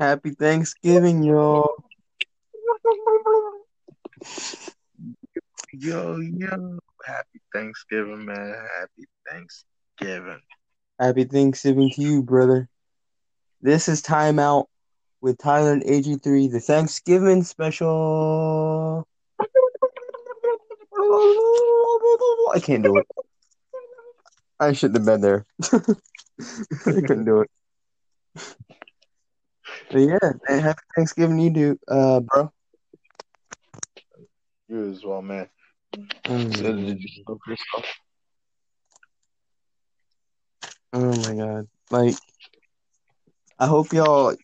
Happy Thanksgiving, y'all. Yo, yo. Happy Thanksgiving, man. Happy Thanksgiving. Happy Thanksgiving to you, brother. This is Time Out with Tyler and AG3, the Thanksgiving special. I can't do it. I shouldn't have been there. I couldn't do it. But yeah, man, happy Thanksgiving you, dude, uh, bro. You as well, man. Oh So, my, did you cook yourself? oh my god. Like, I hope y'all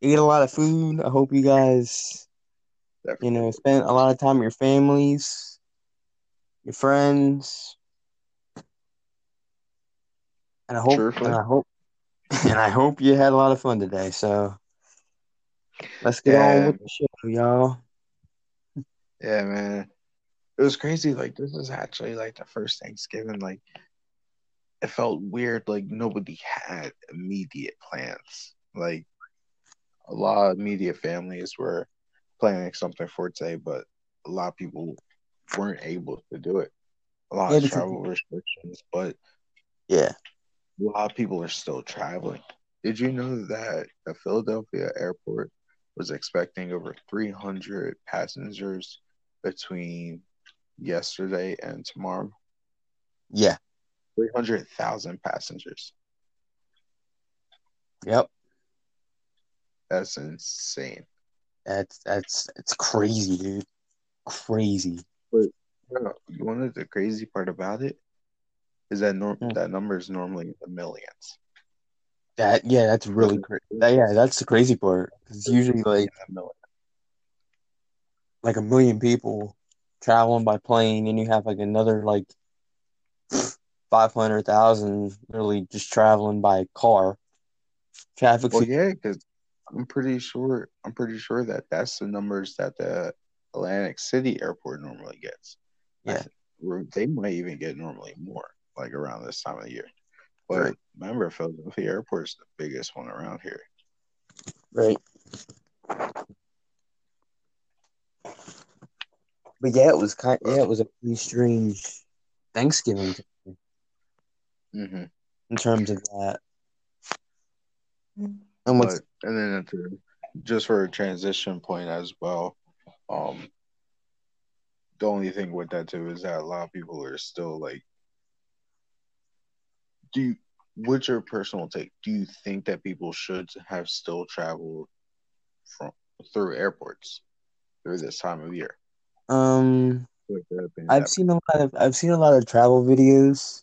eat a lot of food. I hope you guys, you know, spend a lot of time with your families, your friends. And I hope, and I hope, and I hope you had a lot of fun today. So let's get on with the show, y'all. Yeah, man. It was crazy. Like, this is actually like the first Thanksgiving. Like, it felt weird. Like, nobody had immediate plans. Like, a lot of immediate families were planning something for today, but a lot of people weren't able to do it. A lot Yeah, of travel restrictions, but Yeah. a lot of people are still traveling. Did you know that the Philadelphia airport was expecting over 300 passengers between yesterday and tomorrow? Yeah. 300,000 passengers. Yep. That's insane. That's that's it's crazy, dude. Crazy. You know, you know the crazy part about it is that norm- Hmm. that number is normally in the millions. That yeah, that's really crazy. yeah, that's the crazy part. It's usually like In the millions. like a million people traveling by plane, and you have like another like five hundred thousand really just traveling by car. Traffic. Well, yeah, because I'm pretty sure I'm pretty sure that that's the numbers that the Atlantic City airport normally gets. Yeah. they might even get normally more, like around this time of the year. But Right. remember, Philadelphia Airport is the biggest one around here. right. But yeah, it was kind. Yeah, it was a pretty strange Thanksgiving Mm-hmm. in terms of that. And what's But and then just for a transition point as well, um, the only thing with that too is that a lot of people are still like, do you, what's your personal take? Do you think that people should have still traveled from through airports through this time of year? um. I've seen a lot of I've seen a lot of travel videos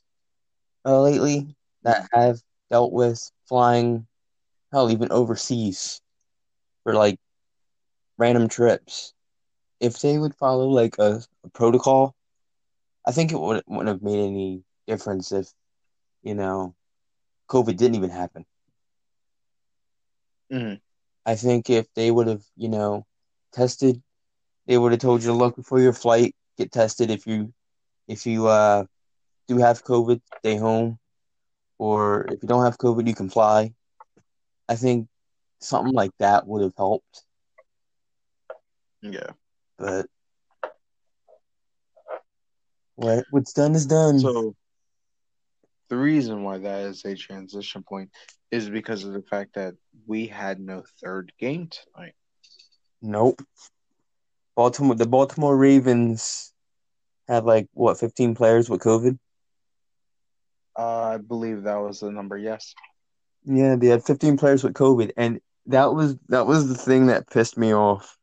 uh, lately that have dealt with flying, hell, even overseas for like random trips. If they would follow like a, a protocol, I think it would, wouldn't have made any difference if, you know, COVID didn't even happen. Mhm. I think if they would have, you know, tested, they would have told you to look before your flight, get tested if you if you uh do have COVID, stay home. Or if you don't have COVID, you can fly. I think something like that would have helped. Yeah. But what what's done is done. So the reason why that is a transition point is because of the fact that we had no third game tonight. nope. Baltimore the Baltimore Ravens had like what, fifteen players with COVID? Uh, I believe that was the number. Yes. Yeah, they had 15 players with COVID, and that was that was the thing that pissed me off.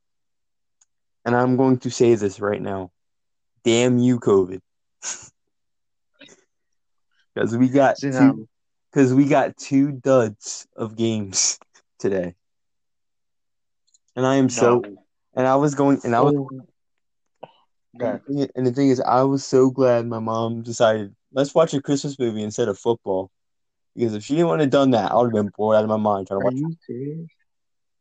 And I'm going to say this right now. Damn you, COVID. Because we got two because we got two duds of games today. And I am so and I was going and I was. Okay. and the thing- and the thing is I was so glad my mom decided let's watch a Christmas movie instead of football. Because if she didn't want to have done that, I would have been bored out of my mind trying to Are watch. you serious?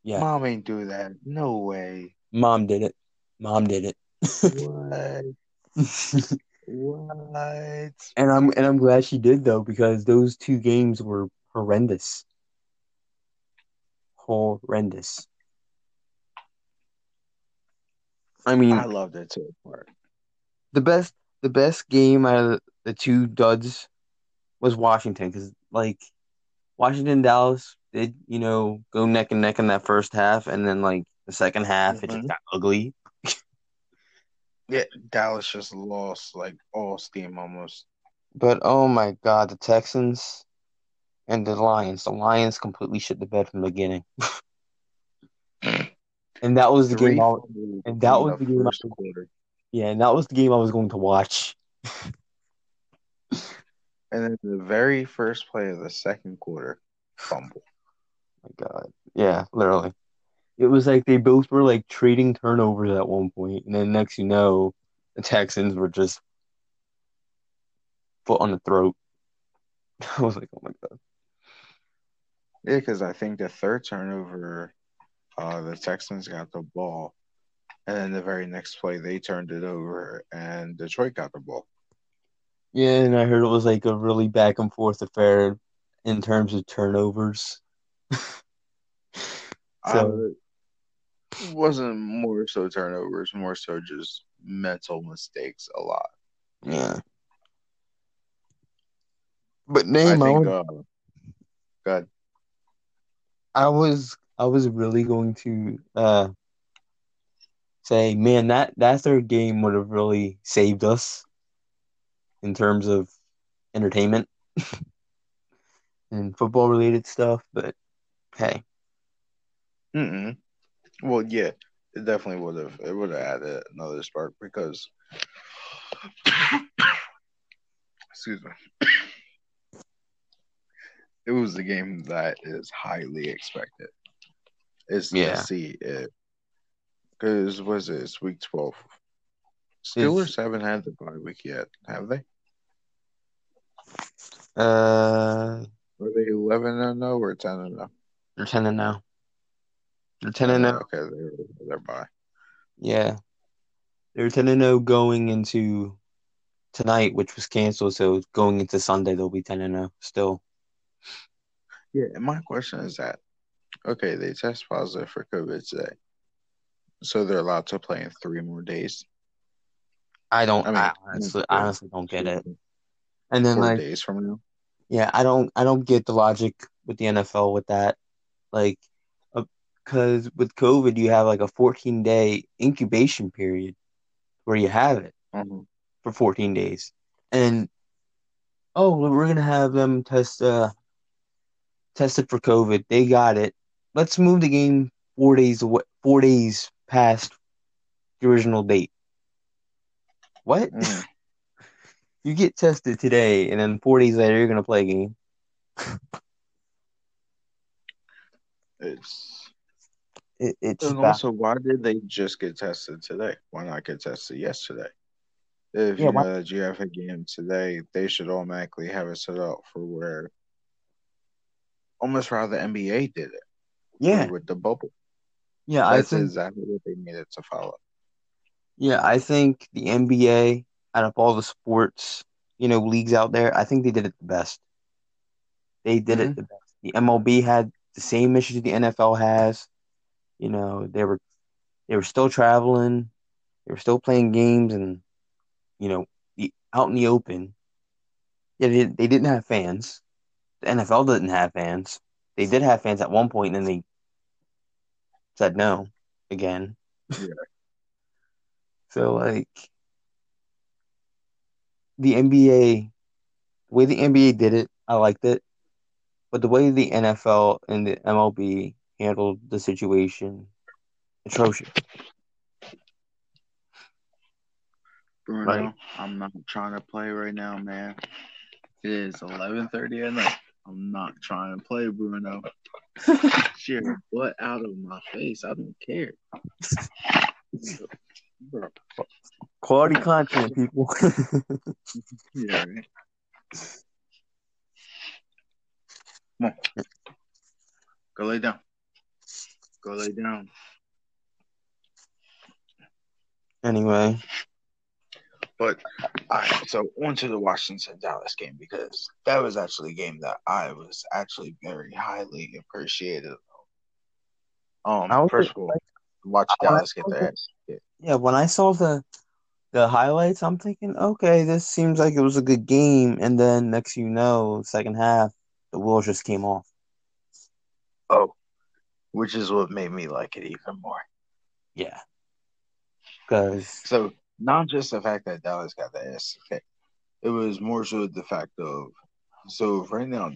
Yeah, Mom ain't do that. No way. mom did it. Mom did it. What? What? And I'm and I'm glad she did though because those two games were horrendous. horrendous. I mean, I loved it too. Part. the best the best game out of the two duds was Washington because like Washington Dallas did you know go neck and neck in that first half and then like the second half it just Mhm. got ugly. Yeah, Dallas just lost like all steam almost. But oh my god, the Texans and the Lions. The Lions completely shit the bed from the beginning. and that was the Three game I, and that was the game I- quarter, yeah, and that was the game I was going to watch. and then the very first play of the second quarter, fumble. Oh my god. Yeah, literally. It was like they both were like trading turnovers at one point, and then next you know, the Texans were just foot on the throat. I was like, oh my god. Yeah, because I think the third turnover, uh, the Texans got the ball, and then the very next play they turned it over, and Detroit got the ball. Yeah, and I heard it was like a really back and forth affair in terms of turnovers. So- wasn't more so turnovers, more so just mental mistakes a lot. Yeah. But I name, I, think. was, Uh, God, I was I was really going to uh say, man, that that third game would have really saved us in terms of entertainment and football related stuff. But hey, Mm-mm. Well, yeah, it definitely would have. It would have added another spark because, excuse me, it was the game that is highly expected. It's Yeah. to see it because was it? It's week twelve. Steelers It's- haven't had the bye week yet, have they? uh, were they eleven and zero or ten and zero? they're ten and now. They're ten and now. Okay, they're they're bye. Yeah, they're ten and zero going into tonight, which was canceled. So going into Sunday, they'll be ten and zero still. Yeah, and my question is that okay, they test positive for COVID today, so they're allowed to play in three more days. I don't. I I, honestly, honestly don't get it. And then like, days from now. yeah, I don't. I don't get the logic with the NFL with that. Like, because with COVID, you have like a 14 day incubation period where you have it Mhm. for 14 days, and oh, well, we're gonna have them test uh tested for COVID. They got it. Let's move the game four days away, four days past the original date. What? Mm. You get tested today, and then four days later, you're gonna play a game. It's It, it's and bad. also why did they just get tested today? Why not get tested yesterday? If Yeah, you why- know that you have a game today, they should automatically have it set up for where almost the NBA did it yeah, with the bubble. yeah. I That's think exactly what they needed to follow. yeah, I think the NBA out of all the sports, you know, leagues out there, I think they did it the best. They did Mhm. it the best. The MLB had the same issues the NFL has. You know, they were they were still traveling, they were still playing games, and you know, the, out in the open. Yeah, they, they didn't have fans. The NFL didn't have fans. They did have fans at one point, and then they said no again. Yeah. so like the NBA, the way the NBA did it, I liked it, but the way the NFL and the MLB handled the situation, atrocious. Bruno, Right. I'm not trying to play right now, man. It is 11:30 at night. I'm not trying to play, Bruno. Shit, butt out of my face. I don't care. Bro, Quality content, people. yeah, right. Come on. Go lay down. Go lay down. anyway, But all right, so on to the Washington Dallas game because that was actually a game that I was actually very highly appreciative of. Um, I was first of all, like, watch Dallas get their ass kicked. yeah, when I saw the the highlights, I'm thinking, okay, this seems like it was a good game, and then next you know, second half, the wheels just came off. Oh, which is what made me like it even more. Yeah, because So not just the fact that Dallas got the ass kicked, it was more so the fact of so right now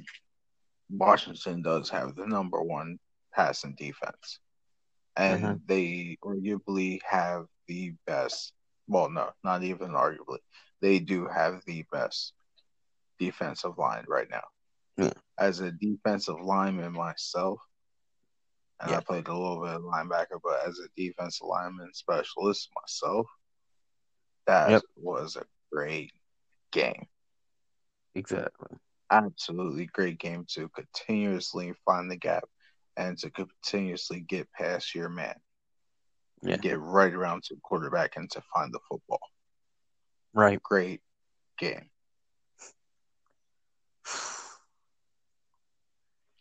Washington does have the number one passing defense, and Mhm. they arguably have the best. Well, no, not even arguably. They do have the best defensive line right now. Yeah. As a defensive lineman myself, and Yeah. I played a little bit of linebacker, but as a defensive lineman specialist myself, that Yep. was a great game. exactly. Absolutely great game to continuously find the gap and to continuously get past your man. Yeah. Get right around to quarterback and to find the football. Right. Great game.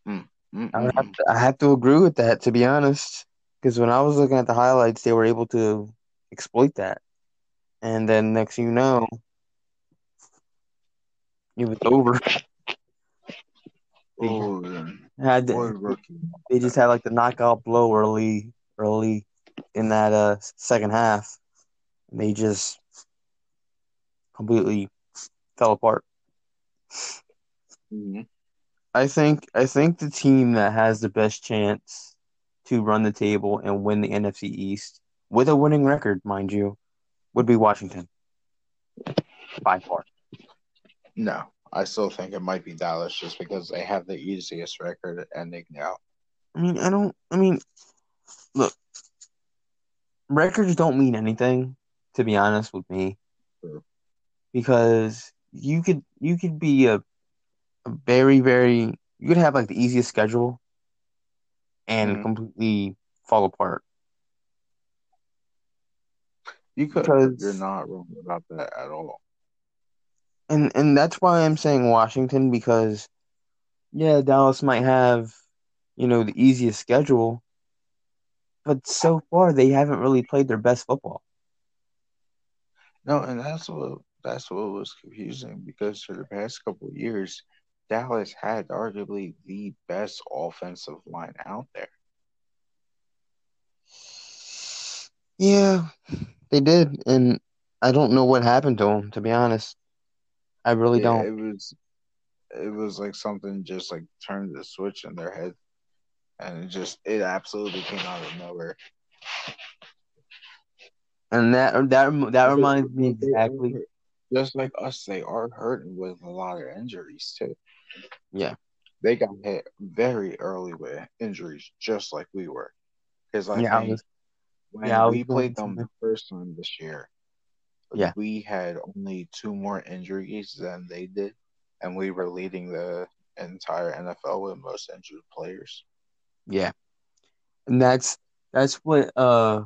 Mm, I have to, I have to agree with that, to be honest. Because when I was looking at the highlights, they were able to exploit that. And then next thing you know, it was over. They Oh, had rookie. they just had like the knockout blow early early in that uh second half. And they just completely fell apart. Mhm. I think I think the team that has the best chance to run the table and win the NFC East with a winning record, mind you, would be Washington. By far. No, I still think it might be Dallas just because they have the easiest record ending now. I mean, I don't I mean look, records don't mean anything, to be honest with me. True. Because you could you could be a very, very you could have like the easiest schedule and Mhm. completely fall apart. You could. Because- You're not wrong about that at all. and and that's why I'm saying Washington because yeah, Dallas might have you know the easiest schedule, but so far they haven't really played their best football. No, and that's what that's what was confusing because for the past couple of years, Dallas had arguably the best offensive line out there. Yeah, they did, and I don't know what happened to them. To be honest, I really Yeah, don't. it was it was like something just like turned the switch in their head, and it just it absolutely came out of nowhere. And that that that reminds me But they are exactly. Just like us, they are hurting with a lot of injuries too. Yeah. They got hit very early with injuries, just like we were. Because I Yeah, I think was- when yeah, I we played them the first time this year, Yeah. we had only two more injuries than they did, and we were leading the entire NFL with most injured players. Yeah, and that's that's what uh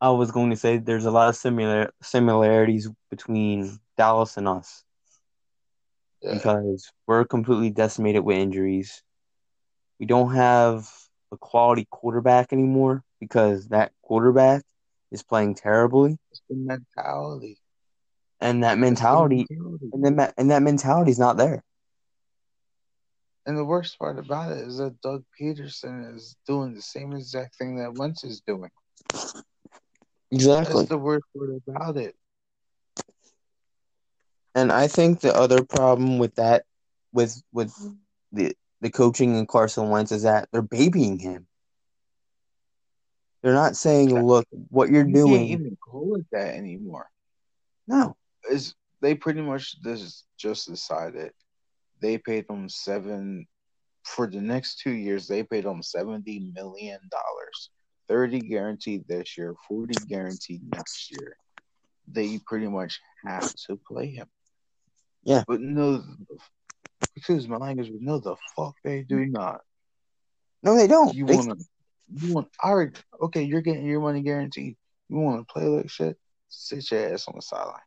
I was going to say. There's a lot of similar similarities between Dallas and us. Yeah. because we're completely decimated with injuries. We don't have a quality quarterback anymore because that quarterback is playing terribly, It's the mentality. and that mentality mentality. and then and that mentality is not there. And the worst part about it is that Doug Pederson is doing the same exact thing that Wentz is doing. Exactly. That's the worst part about it. And I think the other problem with that, with with the the coaching in Carson Wentz is that they're babying him. They're not saying, "Look, what you're You doing." can't even call it that anymore. No, Is they pretty much this just decided they paid him seven for the next two years. They paid him seventy million dollars, thirty guaranteed this year, forty guaranteed next year. They pretty much have to play him. Yeah. but no, excuse my language, but no, the fuck they do not. no, they don't. You They- want to, you want, all right, okay, you're getting your money guaranteed. You want to play like shit? Sit your ass on the sideline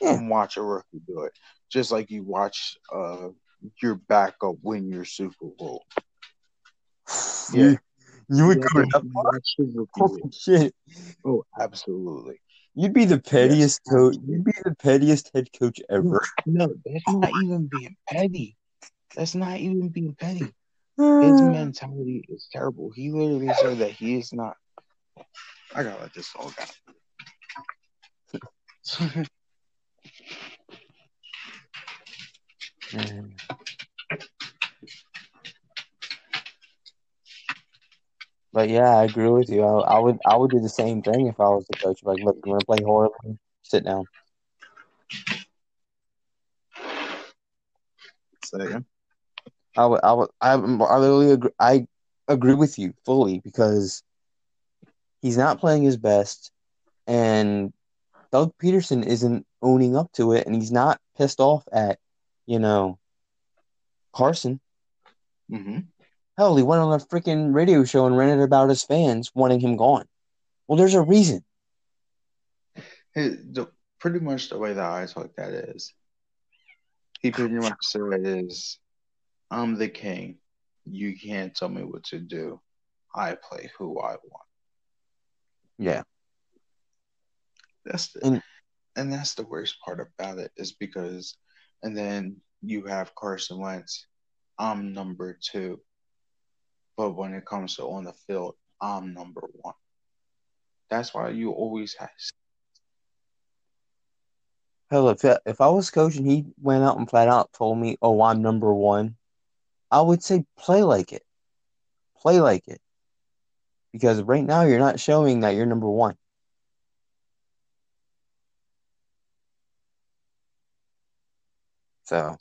Yeah. and watch a rookie do it. Just like you watch uh, your backup win your Super Bowl. Yeah. You, You would go them that? Holy shit! Oh, absolutely. You'd be the pettiest coach. You'd be the pettiest head coach ever. no, that's not even being petty. That's not even being petty. His mentality is terrible. He literally said that he is not. I gotta let this all go. But yeah, I agree with you. I, I would I would do the same thing if I was the coach. Like, look, you want to play horribly? Sit down. Say again. I would I would I, I literally agree. I agree with you fully because he's not playing his best, and Doug Pederson isn't owning up to it, and he's not pissed off at you know Carson. Mm-hmm. Hell, he went on a freaking radio show and ranted about his fans wanting him gone. Well, there's a reason. His, the, pretty much the way that I took that is, he pretty much said is, I'm the king. You can't tell me what to do. I play who I want. Yeah. That's the, And- and that's the worst part about it is because, and then you have Carson Wentz. I'm number two, but when it comes to on the field, I'm number one. That's why you always have. Hell, if if I was coaching, he went out and flat out told me, "Oh, I'm number one," I would say, "Play like it, play like it," because right now you're not showing that you're number one. So,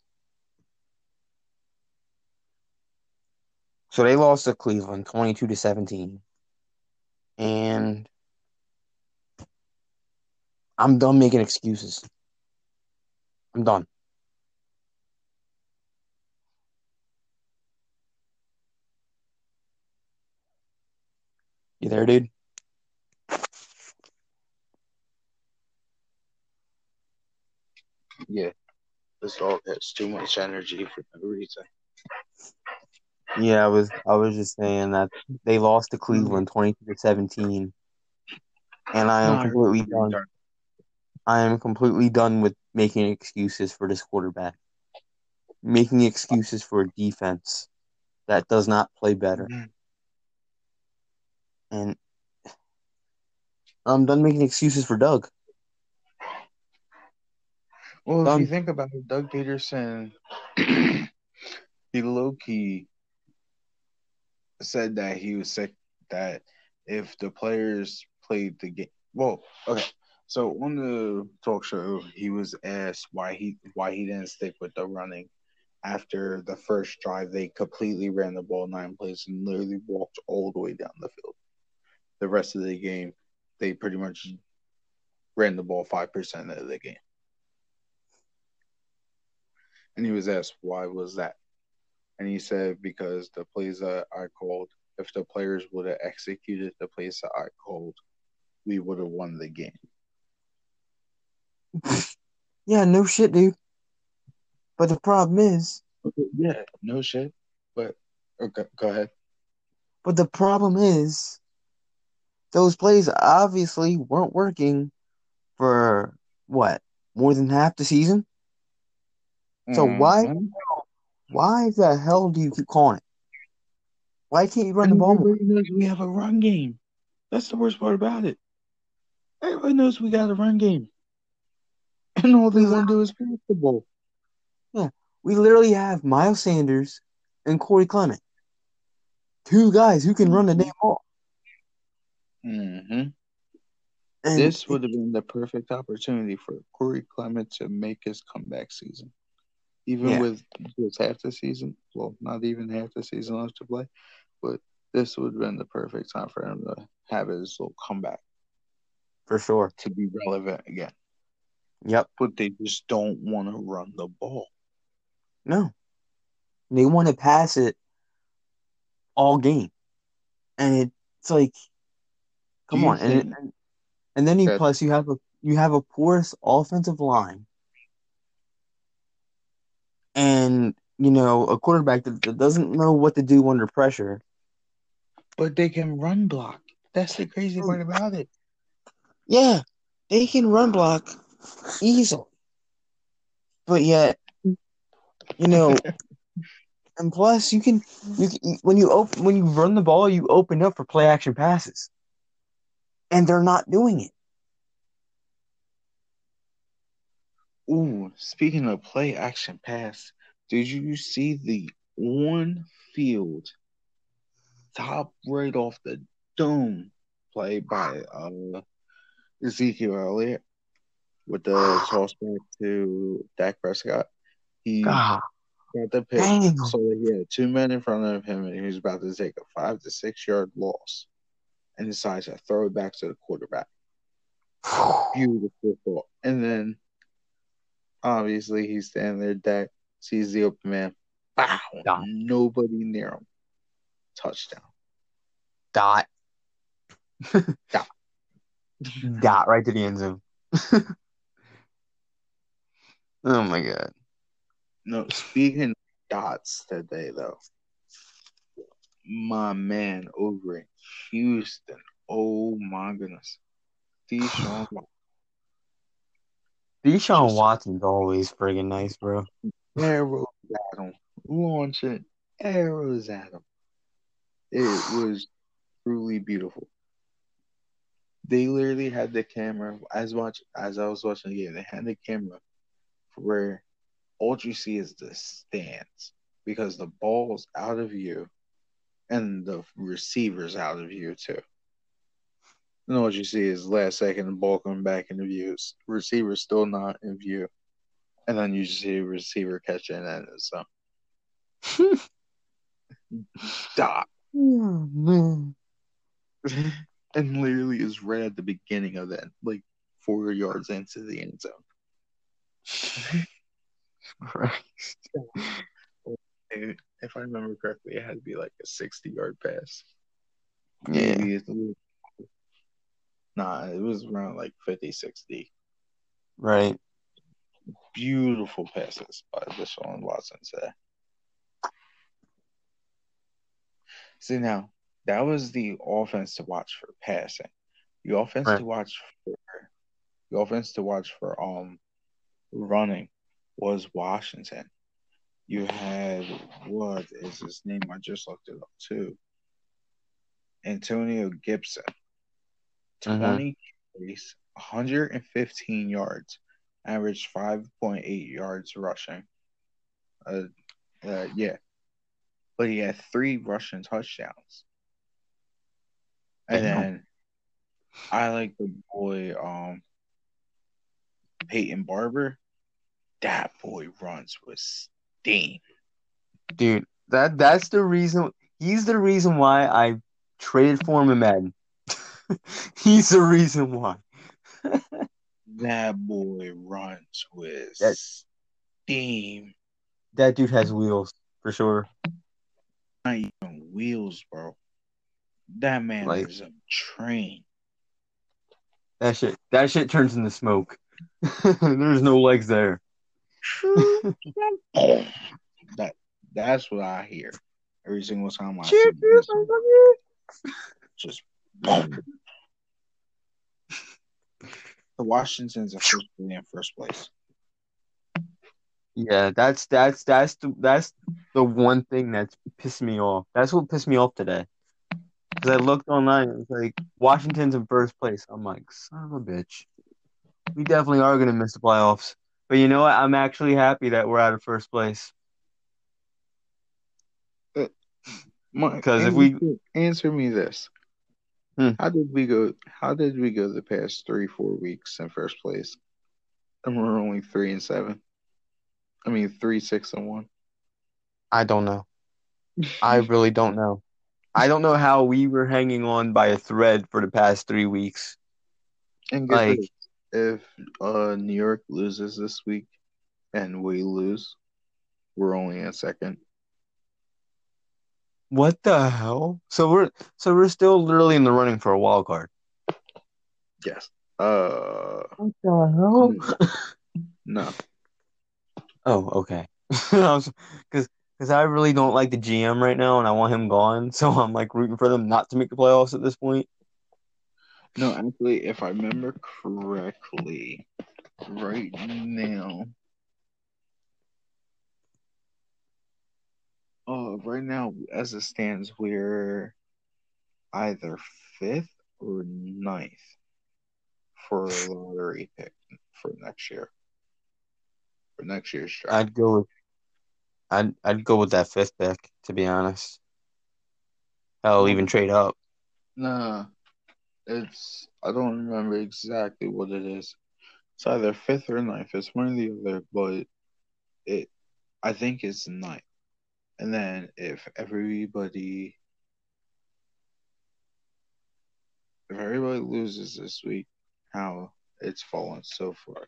so they lost to Cleveland, twenty-two to seventeen, and I'm done making excuses. I'm done. You there, dude? Yeah, this dog has too much energy for no reason. Yeah, I was I was just saying that they lost to Cleveland twenty-two to seventeen, and I am No, completely done. I am completely done with making excuses for this quarterback. Making excuses for a defense that does not play better. Mhm. And I'm done making excuses for Doug. Well, if you think about it, Doug Pederson, he low key said that he was sick. That if the players played the game, well, okay. So on the talk show, he was asked why he why he didn't stick with the running after the first drive. They completely ran the ball nine plays and literally walked all the way down the field. The rest of the game, they pretty much ran the ball five percent of the game. And he was asked why was that, and he said because the plays that I called, if the players would have executed the plays that I called, we would have won the game. Yeah, no shit, dude. But the problem is, Yeah, no shit. But okay, go ahead. but the problem is, those plays obviously weren't working for what more than half the season. So why Mhm. Why the hell do you keep calling it? Why can't you run the ball everybody knows we have a run game. That's the worst part about it. Everybody knows we got a run game. And all they want to do is pass the ball. Yeah, We literally have Miles Sanders and Corey Clement, two guys who can run the damn ball. Mm-hmm. And This would have been the perfect opportunity for Corey Clement to make his comeback season. Even Yeah. with just half the season, well, not even half the season left to play, but this would have been the perfect time for him to have his little comeback for sure. to be relevant again. Yep. But they just don't want to run the ball. No. They want to pass it all game. And it's like come on. And, and and then you plus you have a you have a porous offensive line. And you know, a quarterback that, that doesn't know what to do under pressure. But they can run block. That's the crazy part about it. Yeah, they can run block easily. But yet, you know, and plus you can you can, when you open when you run the ball, you open up for play action passes. And they're not doing it. Ooh, speaking of play action pass, did you see the on field top right off the dome play by uh, Ezekiel Elliott with the toss back to Dak Prescott? He God, got the pick Dang. so he had two men in front of him and he was about to take a five to six yard loss and decides to throw it back to the quarterback. Beautiful thought. And then obviously he's standing there, Dak sees the open man. Bow. Dot. Nobody near him. Touchdown. dot. Dot. dot right to the end zone. oh my god. No, speaking of dots today though, my man over in Houston. Oh my goodness. Deshaun. Deshaun Watson's always friggin' nice, bro. arrows at him, launching arrows at him. It was truly beautiful. They literally had the camera as much as I was watching the game. They had the camera where all you see is the stands because the ball's out of view and the receiver's out of view too. And what you see is last second the ball coming back into view, receiver still not in view, and then you see receiver catching it. So stop. Oh, man. and literally is right at the beginning of that, like four yards into the end zone. Christ. If I remember correctly, it had to be like a sixty-yard pass. Yeah. Maybe it's a little- Nah, it was around like 50, 60. Right. Beautiful passes by Deshaun Watson today. See now, that was the offense to watch for passing. The offense Right. to watch for the offense to watch for um running was Washington. You had what is his name? I just looked it up too. Antonio Gibson. Mhm. 20 carries, 115 yards, averaged 5.8 yards rushing. Uh, uh, yeah. But he had three rushing touchdowns. And Damn. then I like the boy, um, Peyton Barber. That boy runs with steam. Dude, that that's the reason he's the reason why I traded for him in Madden. he's the reason why. That boy runs with That- steam. That dude has wheels for sure. Not even wheels, bro. That man Like- is a train. That shit that shit turns into smoke. There's no legs there. that that's what I hear every single time I see this. I love you. Just Washington's officially in first place. Yeah, that's that's that's the that's the one thing that's pissed me off. That's what pissed me off today. Because I looked online, it was like Washington's in first place. I'm like, son of a bitch. We definitely are gonna miss the playoffs. But you know what? I'm actually happy that we're out of first place. Uh, my- 'Cause if we- answer me this. Hmm. How did we go how did we go the past three, four weeks in first place? And we're only three and seven. I mean three, six, and one. I don't know. I really don't know. I don't know how we were hanging on by a thread for the past three weeks. And Like- this, if uh New York loses this week and we lose, we're only in second. What the hell? So we're so we're still literally in the running for a wild card. Yes. Uh What the hell? no. Oh, okay. Because because I really don't like the GM right now, and I want him gone. So I'm like rooting for them not to make the playoffs at this point. No, actually, if I remember correctly, right now, uh, right now, as it stands, we're either fifth or ninth for a lottery pick for next year. For next year's draft. I'd go with I'd I'd go with that fifth pick to be honest. I'll even trade up. Nah, it's I don't remember exactly what it is. It's either fifth or ninth. It's one or the other, but it I think it's ninth. And then if everybody if everybody loses this week, how it's fallen so far.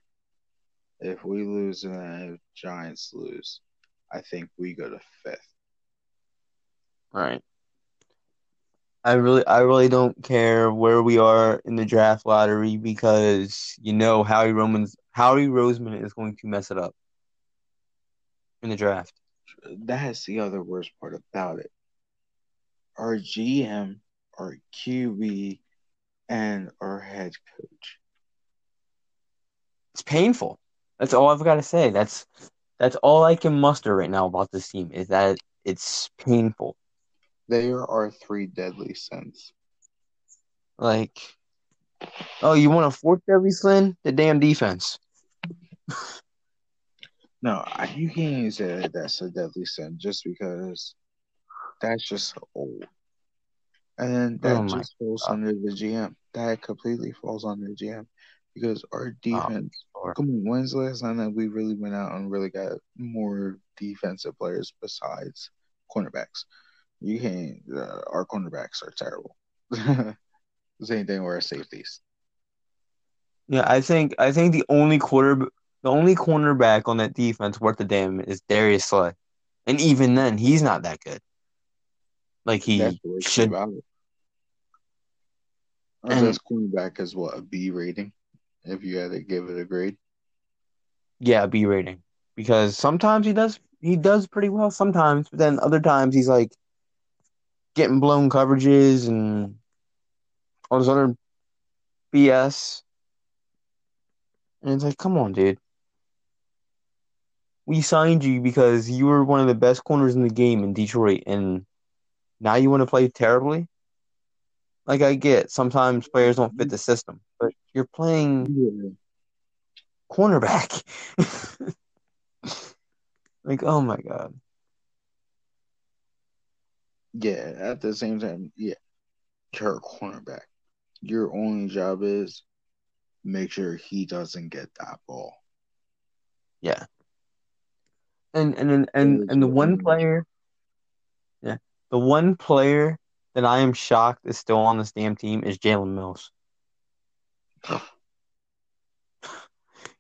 If we lose and then if Giants lose, I think we go to fifth. Right. I really I really don't care where we are in the draft lottery because you know Howie Roman's Howie Roseman is going to mess it up in the draft. That's the other worst part about it. Our GM, our QB, and our head coach. It's painful. That's all I've got to say. That's that's all I can muster right now about this team is that it's painful. They are our three deadly sins. Like, oh, you want a fourth deadly sin? The damn defense. No, you can't even say that's a deadly sin just because that's just old. And that oh just falls God. under the GM. That completely falls under the GM because our oh, defense. Oh, come on, when's the last time that we really went out and really got more defensive players besides cornerbacks? You can't. Uh, our cornerbacks are terrible. Same thing with our safeties. Yeah, I think I think the only quarter the only cornerback on that defense worth a damn is Darius Slay, and even then, he's not that good. Like he should. Our and, best cornerback is what a B rating. If you had to give it a grade. Yeah, B rating because sometimes he does he does pretty well sometimes, but then other times he's like getting blown coverages and all this other BS. And it's like, come on, dude. We signed you because you were one of the best corners in the game in Detroit, and now you want to play terribly? Like, I get sometimes players don't fit the system, but you're playing yeah. cornerback. like, oh my God. Yeah, at the same time, yeah, you're a cornerback. Your only job is make sure he doesn't get that ball. Yeah. And and and and, and the one player, yeah, the one player that I am shocked is still on this damn team is Jalen Mills.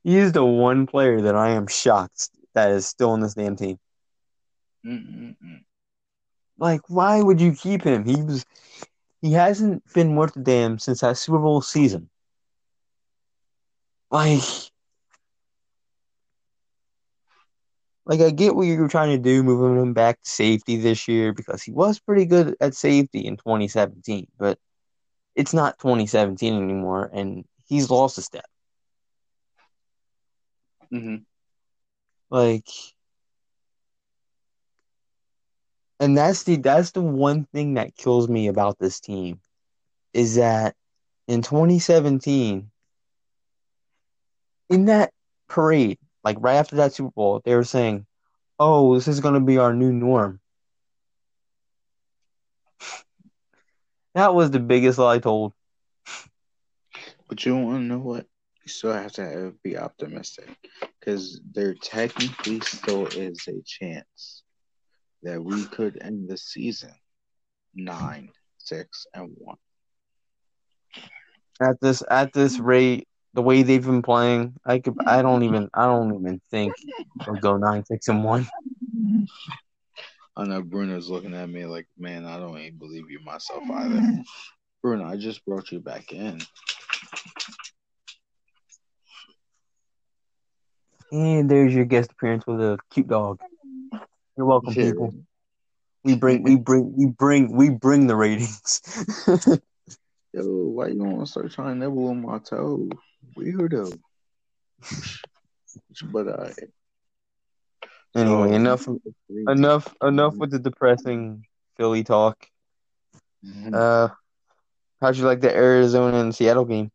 he is the one player that I am shocked that is still on this damn team. Mm-mm-mm. Like, why would you keep him? He was he hasn't been worth a damn since that Super Bowl season. Like like I get what you're trying to do, moving him back to safety this year because he was pretty good at safety in 2017, but it's not 2017 anymore, and he's lost a step. Mm-hmm. Like and that's the that's the one thing that kills me about this team is that in 2017 in that parade like right after that super bowl they were saying oh this is going to be our new norm. That was the biggest lie told. But you want to know what? You still have to be optimistic because there technically still is a chance that we could end the season nine, six, and one. At this at this rate, the way they've been playing, I could I don't even I don't even think they'll go nine, six, and one. I know Bruno's looking at me like, man, I don't even believe you myself either. Bruno, I just brought you back in. And there's your guest appearance with a cute dog. You're welcome, Yeah. people. We bring, we bring, we bring, we bring the ratings. Yo, why you want to start trying to nibble on my toe? Weirdo. but uh, anyway, so- enough, enough, enough with the depressing Philly talk. Mhm. Uh, how'd you like the Arizona and Seattle game?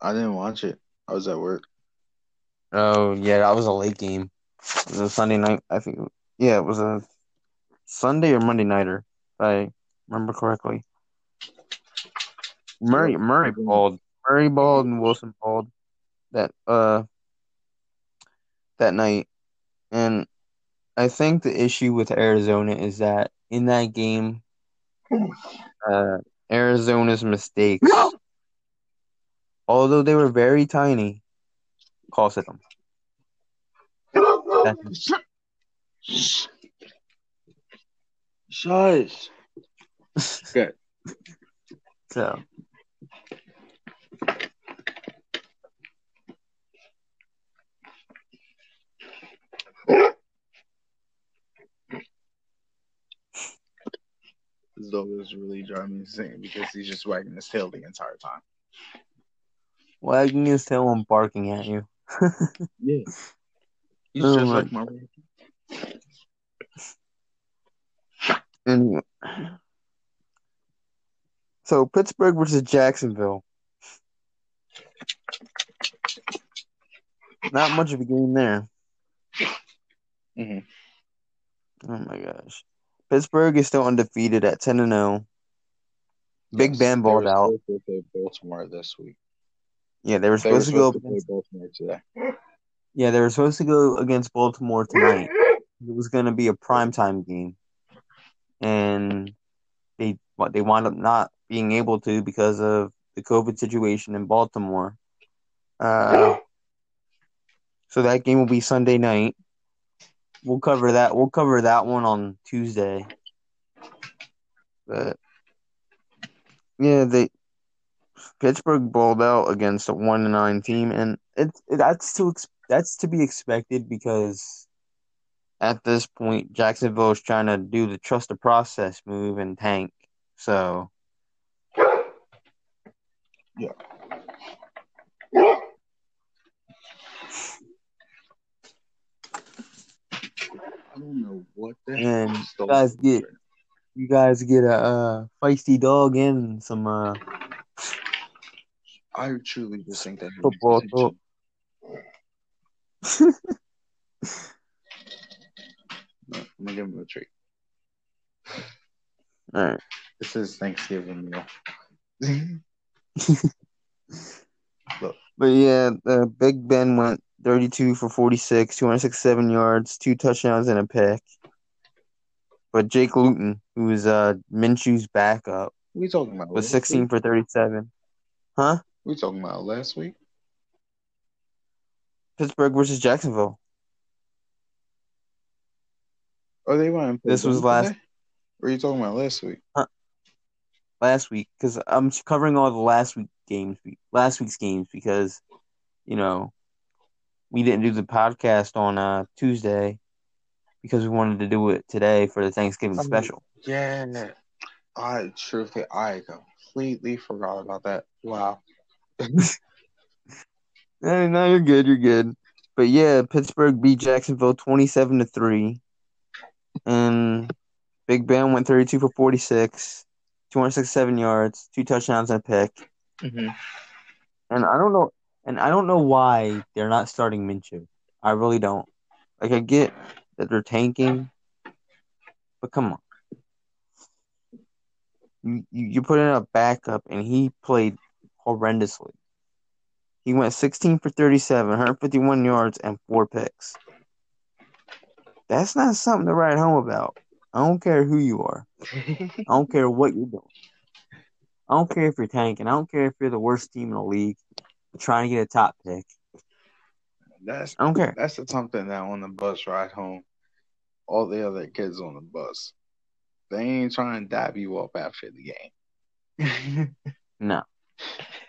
I didn't watch it. I was at work. Oh yeah, that was a late game. It was a Sunday night. I think. Yeah, it was a Sunday or Monday nighter. If I remember correctly. Murray. Murray balled. Murray balled and Wilson balled that uh that night. And I think the issue with Arizona is that in that game, uh, Arizona's mistakes, although they were very tiny, costed them. Shush. Good. So Dog is really driving me insane because he's just wagging his tail the entire time. wagging his tail and barking at you. Yeah. He's Oh just my- like my Anyway. So Pittsburgh versus Jacksonville. Not much of a game there. Mhm. Oh my gosh. Pittsburgh is still undefeated at 10 and 0. Big Yes, Ben balled out. supposed to play Baltimore this week. Yeah, they were They were supposed to go to Baltimore today. Yeah, they were supposed to go against Baltimore tonight. It was going to be a primetime game. And they they wound up not being able to because of the COVID situation in Baltimore. Uh, so that game will be Sunday night. We'll cover that. We'll cover that one on Tuesday. But yeah, they Pittsburgh balled out against a one and nine team, and it's that's to that's to be expected because at this point Jacksonville is trying to do the trust the process move and tank. So I don't know what the And hell stole guys get- right you guys get a uh, feisty dog and some uh. I truly just think that Football talk. No, I'm gonna give him a treat. all right. This is Thanksgiving meal. But yeah, uh, Big Ben went 32 for 46, 267 yards, two touchdowns, and a pick. But Jake Luton, who was uh, Minshew's backup, we talking about was 16 Week? for 37. Huh? We talking about last week? Pittsburgh versus Jacksonville. Oh, they won. This was last- today? Or are you talking about last week? Huh? last week because I'm covering all the last week games, last week's games because you know we didn't do the podcast on uh, Tuesday because we wanted to do it today for the Thanksgiving Oh. special. Yeah. I truthfully, I completely forgot about that. Wow. Eh, no, you're good, you're good. But yeah, Pittsburgh beat Jacksonville twenty-seven to three, and Big Ben went thirty-two for forty-six, two hundred sixty-seven yards, two touchdowns and a pick. Mm-hmm. And I don't know, and I don't know why they're not starting Minshew. I really don't. Like I get that they're tanking, but come on. You you, you put in a backup, and he played horrendously. He went 16 for 37, 151 yards, and four picks. That's not something to write home about. I don't care who you are. I don't care what you're doing. I don't care if you're tanking. I don't care if you're the worst team in the league trying to get a top pick. That's I don't care. that's the something that on the bus ride home, all the other kids on the bus, they ain't trying to dab you up after the game. No.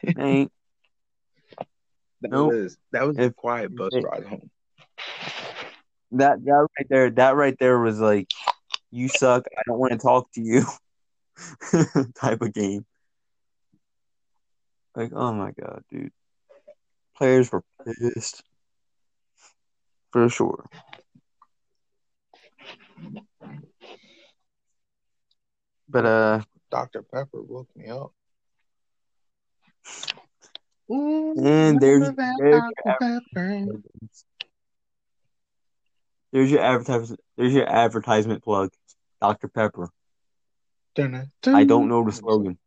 They ain't. That Nope. was that was a quiet bus it- ride home. That that right there, that right there was like, you suck. I don't want to talk to you. type of game. Like, oh my god, dude. Players were pissed. For sure. But uh Dr. Pepper woke me up. And there's- there's Dr. Pepper. there's your advertisement there's your advertisement plug. Dr. Pepper. I don't know the slogan.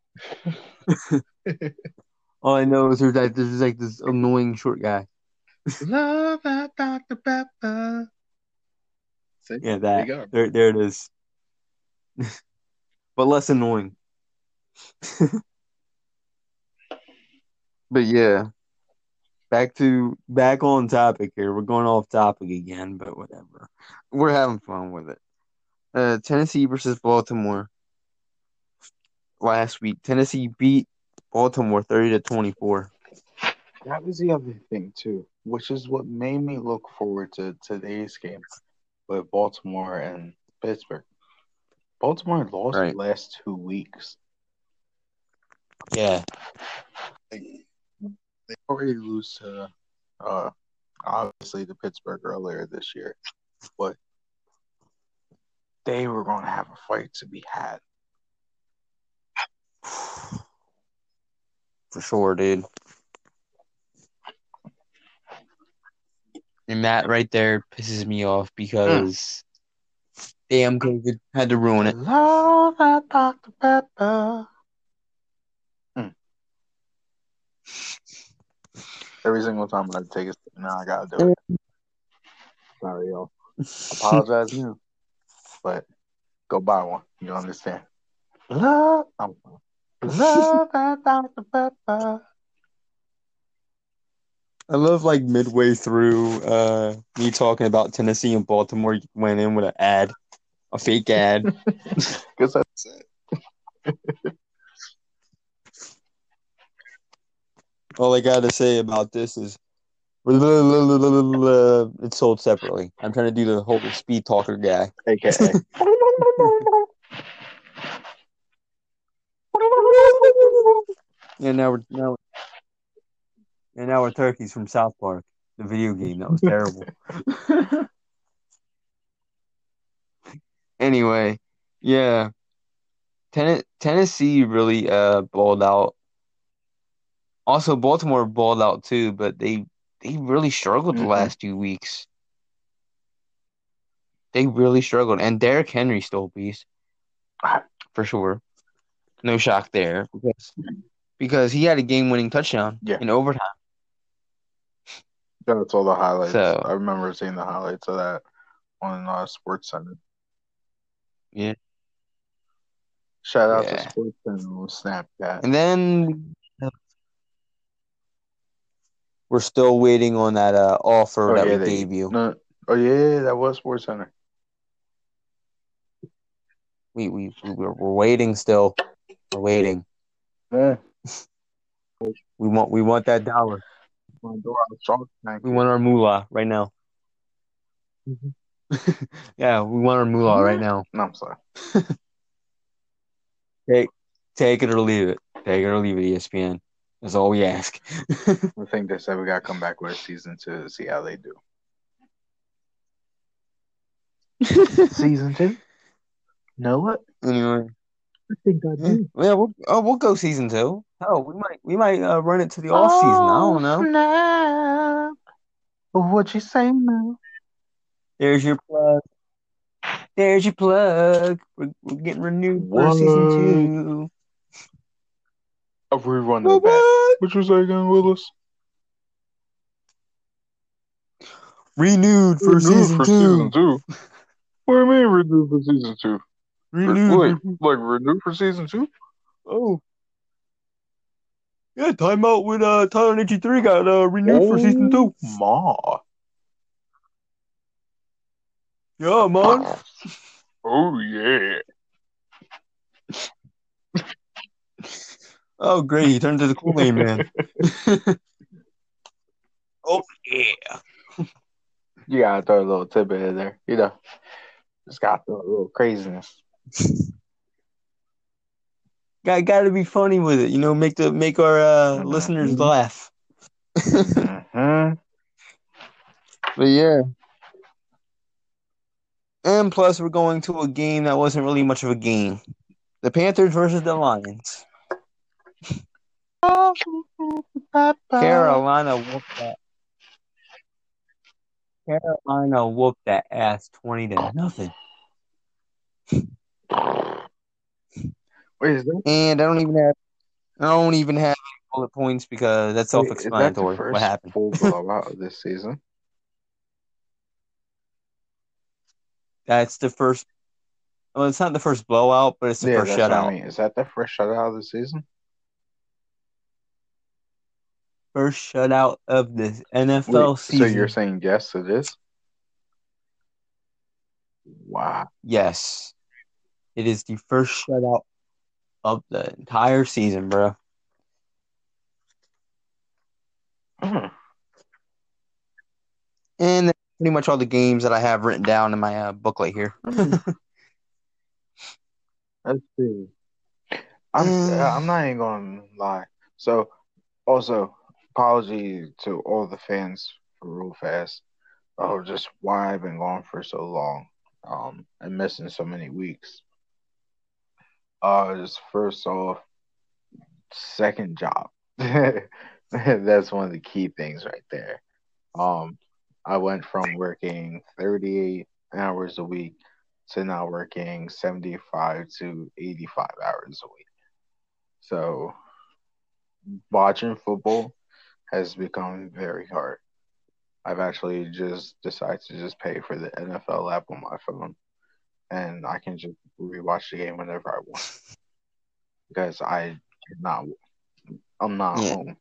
All I know is there's like there's like this annoying short guy. Love that Dr. Pepper. See? Yeah, There that go. there there it is. but less annoying. but yeah. Back to back on topic here. We're going off topic again, but whatever. We're having fun with it. Uh Tennessee versus Baltimore. Last week. Tennessee beat Baltimore thirty to twenty four. That was the other thing too, which is what made me look forward to today's game with Baltimore and Pittsburgh. Baltimore lost Right. the last two weeks. Yeah. They already lose to uh obviously to Pittsburgh earlier this year, but they were going to have a fight to be had. For sure, dude. And that right there pisses me off because damn COVID had to ruin it. Hmm. Every single time I take sip, now I gotta do it. Sorry, y'all. Apologize now. But go buy one. You understand? Love, I'm, love that Dr. Pepper. I love like midway through uh me talking about Tennessee and Baltimore went in with an ad, a fake ad. Because that's it. All I gotta say about this is it's sold separately. I'm trying to do the whole speed talker guy. AKA. And now we're now and now we're turkeys from South Park, the video game that was terrible. anyway, yeah, Ten- Tennessee really uh balled out. Also, Baltimore balled out too, but they they really struggled the Mhm. last two weeks. They really struggled, and Derrick Henry stole a beast for sure. No shock there because because he had a game-winning touchdown Yeah. in overtime. That's all the highlights. So- I remember seeing the highlights of that on uh, Sports Center. Yeah. Shout out Yeah. to Sports Center Snapchat. And then we're still waiting on that uh, offer Oh, that yeah, we they- gave you. No, oh yeah, that was Sports Center. We we we- we're, we're waiting still. We're waiting. Yeah. We want we want that dollar. My door on Shark Tank. We want our moolah right now. Mm-hmm. yeah, we want our moolah right now. No, I'm sorry. Take take it or leave it. Take it or leave it, ESPN. That's all we ask. I think they said we got to come back with a season two to see how they do. Season two? Know what? anyway, I think I yeah, we'll oh, we'll go season two. Hell, we might we might uh, run it to the off season. I don't know. know. What you say now? There's your plug. There's your plug. We're, we're getting renewed for season two. A rerun of that. What you say again, Willis? Renewed for Renewed season for two. season two. What do you mean renewed for season two? Renewed. Wait, like renewed for season two? Oh. Yeah, timeout with uh Tyler Ninja 3 got uh renewed for season two. Ma. Yeah, man. Oh yeah. Oh great, he turned to the Kool-Aid man. Oh yeah. You gotta throw a little tidbit in there, you know. Just got a little craziness. Got got to be funny with it, you know. Make the make our uh, Mhm. listeners laugh. hmm But yeah. And plus, we're going to a game that wasn't really much of a game. The Panthers versus the Lions. Carolina whooped that. Carolina whooped that ass twenty to nothing. Wait, is that, And I don't even have I don't even have any bullet points because that's wait, is that the self-explanatory. first What happened? full blowout of this season? That's the first. Well, it's not the first blowout, but it's the yeah, first shutout. I mean. Is that the first shutout of the season? First shutout of the NFL Wait, so you're saying yes, it is? Wow. Yes, it is the first shutout of the entire season, bro. Hmm. And pretty much all the games that I have written down in my uh, booklet here. Let's see. I'm Mm. I'm not even gonna lie. So also apology to all the fans for real fast. Oh, just why I've been gone for so long. Um and missing so many weeks. Uh just first off, second job. That's one of the key things right there. Um I went from working 38 hours a week to now working 75 to 85 hours a week. So watching football has become very hard. I've actually just decided to just pay for the NFL app on my phone and I can just rewatch the game whenever I want because I cannot I'm not Yeah. home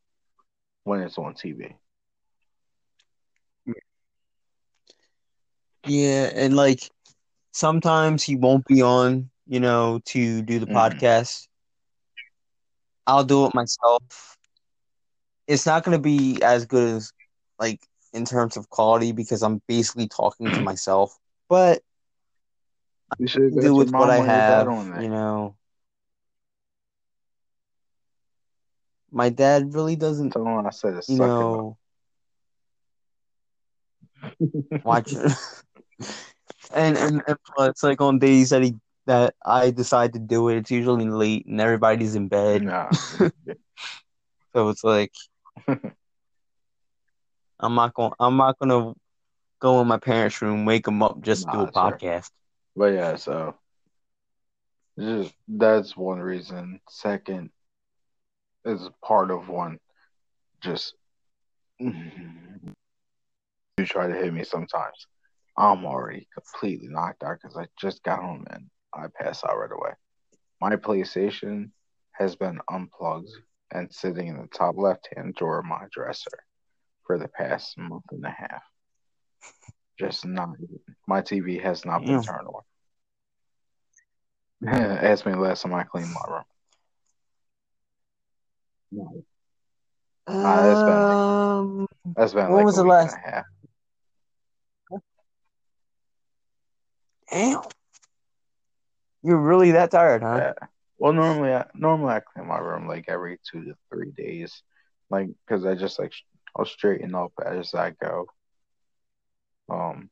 when it's on TV. Yeah, and like sometimes he won't be on, you know, to do the Mhm. podcast. I'll do it myself. It's not going to be as good as like in terms of quality because I'm basically talking to myself, but You should do with what I have, you know. My dad really doesn't, Tell him I said it you know, watch and, and and plus like on days that he that I decide to do it, it's usually late and everybody's in bed. Nah. So it's like I'm not gonna I'm not gonna go in my parents' room, wake them up just to do a podcast. sure. But yeah, so just that's one reason. Second is part of one. Just you try to hit me sometimes. I'm already completely knocked out because I just got home and I pass out right away. My PlayStation has been unplugged and sitting in the top left hand drawer of my dresser for the past month and a half. Just not my TV has not been Damn. turned on. Ask me the last time I cleaned my room. No, Nah, that's been like- Um, that's been When like was a the last- and a half. damn, you're really that tired, huh? Yeah. Well, normally I normally I clean my room like every two to three days, like because I just like I'll straighten up as I go. Um,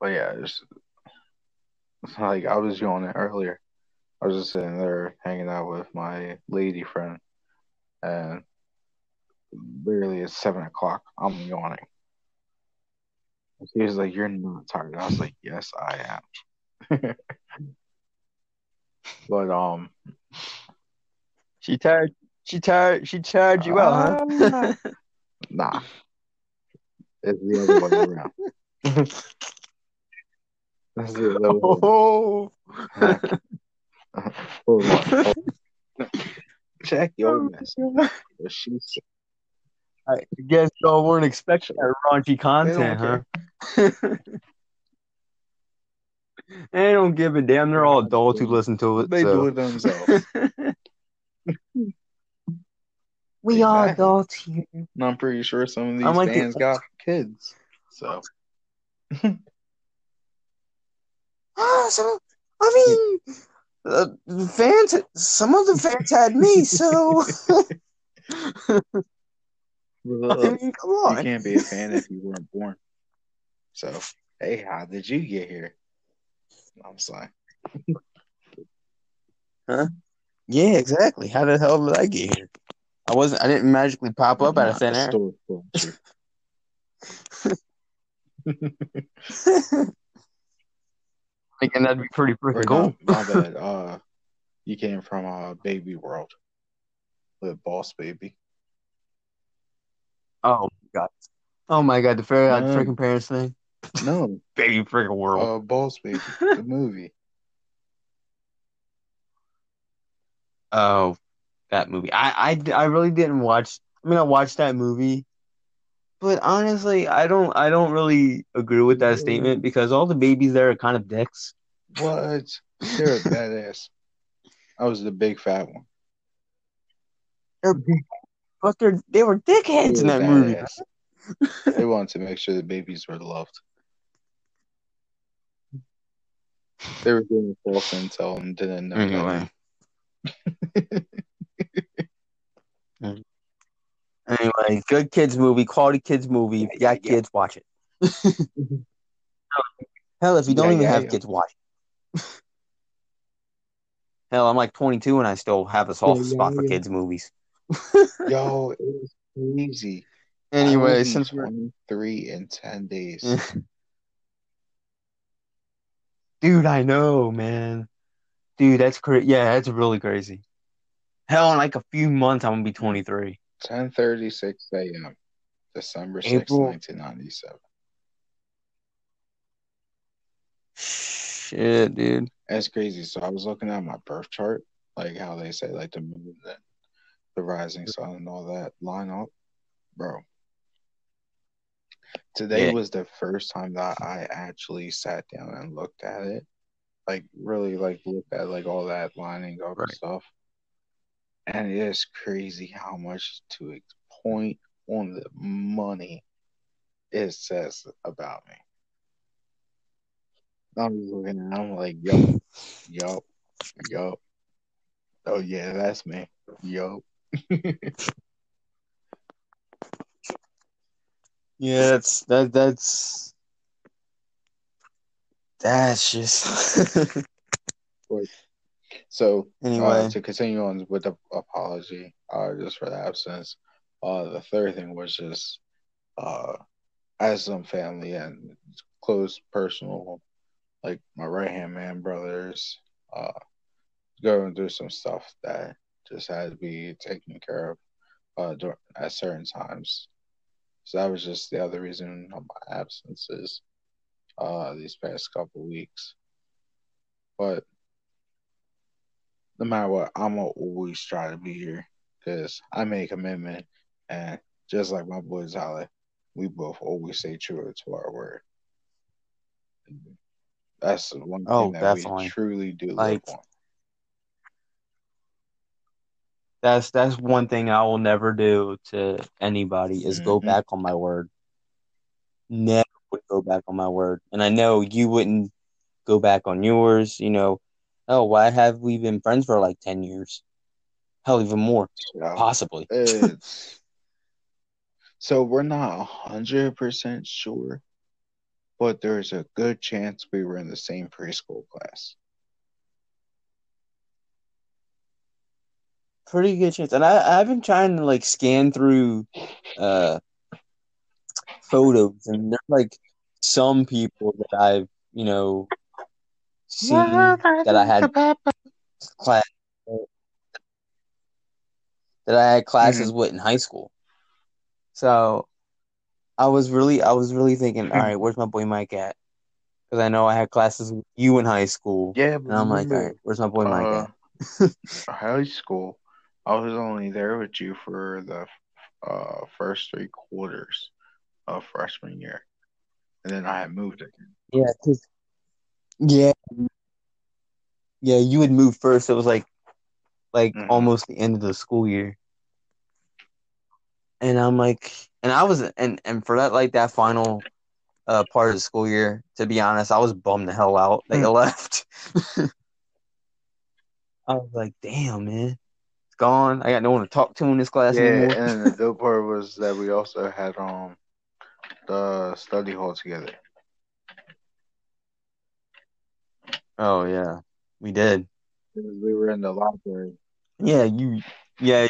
but yeah, it's, it's like I was yawning earlier. I was just sitting there hanging out with my lady friend, and literally it's seven o'clock, I'm yawning. She was like, "You're not tired." I was like, "Yes, I am." but um, She tired. She tired. She tired you out, huh? Uh, Nah. It's the other way around. That's the other way oh, around. Hold on. Check your oh, message. What she said. I guess y'all weren't expecting that raunchy content, huh? they don't give a damn. They're all adults who listen to it. They so. do it themselves. We are adults here. And I'm pretty sure some of these I'm like the- fans got kids. So Ah, some, I mean, uh, the fans. Some of the fans had me, so I you mean, come on. You can't be a fan if you weren't born. So hey, how did you get here? I'm sorry. Huh? Yeah, exactly. How the hell did I get here? I wasn't. I didn't magically pop up out of thin air. Thinking that'd be pretty Or freaking no, cool. my bad. Uh, you came from uh, Baby World with Boss Baby. Oh my god. Oh my god, the fairy odd No. freaking parents thing. No, Baby freaking world. uh, Boss Baby, the movie. Oh, that movie. I, I, I really didn't watch. I mean, I watched that movie, but honestly, I don't. I don't really agree with that statement because all the babies there are kind of dicks. What? They're a badass. I was the big fat one. They're big, but they're they were dickheads in that movie. They wanted to make sure the babies were loved. They were doing false intel and didn't know. Anyway. Anyway, good kids movie, quality kids movie. Yeah, you got kids, watch it. Hell, if you don't Yeah, even yeah, have yeah. kids, watch it. Hell, I'm like 22 and I still have a soft Yeah, yeah, spot for yeah. kids movies. Yo, it was crazy. Anyway, will since we're 23 in 10 days. dude, I know, man. Dude, that's crazy. Yeah, that's really crazy. Hell, in like a few months, I'm gonna be 23. 10:36 a.m. December 6, April. 1997. Shit, dude. That's crazy. So I was looking at my birth chart, like how they say like the moon and the rising sun and all that line up, bro. Today Yeah. was the first time that I actually sat down and looked at it, like really like looked at like all that lining up and stuff. And it is crazy how much to a point on the money it says about me. I'm just looking at it, I'm like, yup, yup, yup. Oh yeah, that's me. Yup. Yeah, that's that that's that's just So anyway. uh, to continue on with the apology, uh, just for the absence. Uh, the third thing was just uh, as some family and close personal, like my right hand man brothers, uh, going through some stuff that just had to be taken care of uh, dur- at certain times. So that was just the other reason of my absences uh, these past couple weeks. But no matter what, I'm gonna always try to be here because I made a commitment, and just like my boy Zale, we both always stay true to our word. That's the one thing Oh, that definitely. we truly do Like- live on. That's that's one thing I will never do to anybody is go Mhm. back on my word. Never would go back on my word. And I know you wouldn't go back on yours, you know. Oh, why have we been friends for like 10 years? Hell, even more, So, possibly. so we're not a hundred percent sure, but there's a good chance we were in the same preschool class. Pretty good chance. And I, I've been trying to like scan through uh photos and there's like some people that I've, you know, that I had class that I had classes with in high school. So I was really I was really thinking, all right, where's my boy Mike at? Because I know I had classes with you in high school. Yeah, And I'm like, all right, where's my boy Mike uh, at? high school, I was only there with you for the uh, first three quarters of freshman year, and then I had moved again. Yeah, 'cause- yeah, yeah. You would move first. It was like, like Mhm. almost the end of the school year. and I'm like, and I was, and and for that like that final uh, part of the school year, to be honest, I was bummed the hell out that you left. I was like, damn, man, it's gone. I got no one to talk to in this class Yeah, anymore. and the dope part was that we also had um the study hall together. Oh yeah, we did. We were in the library. Yeah, you, yeah, you,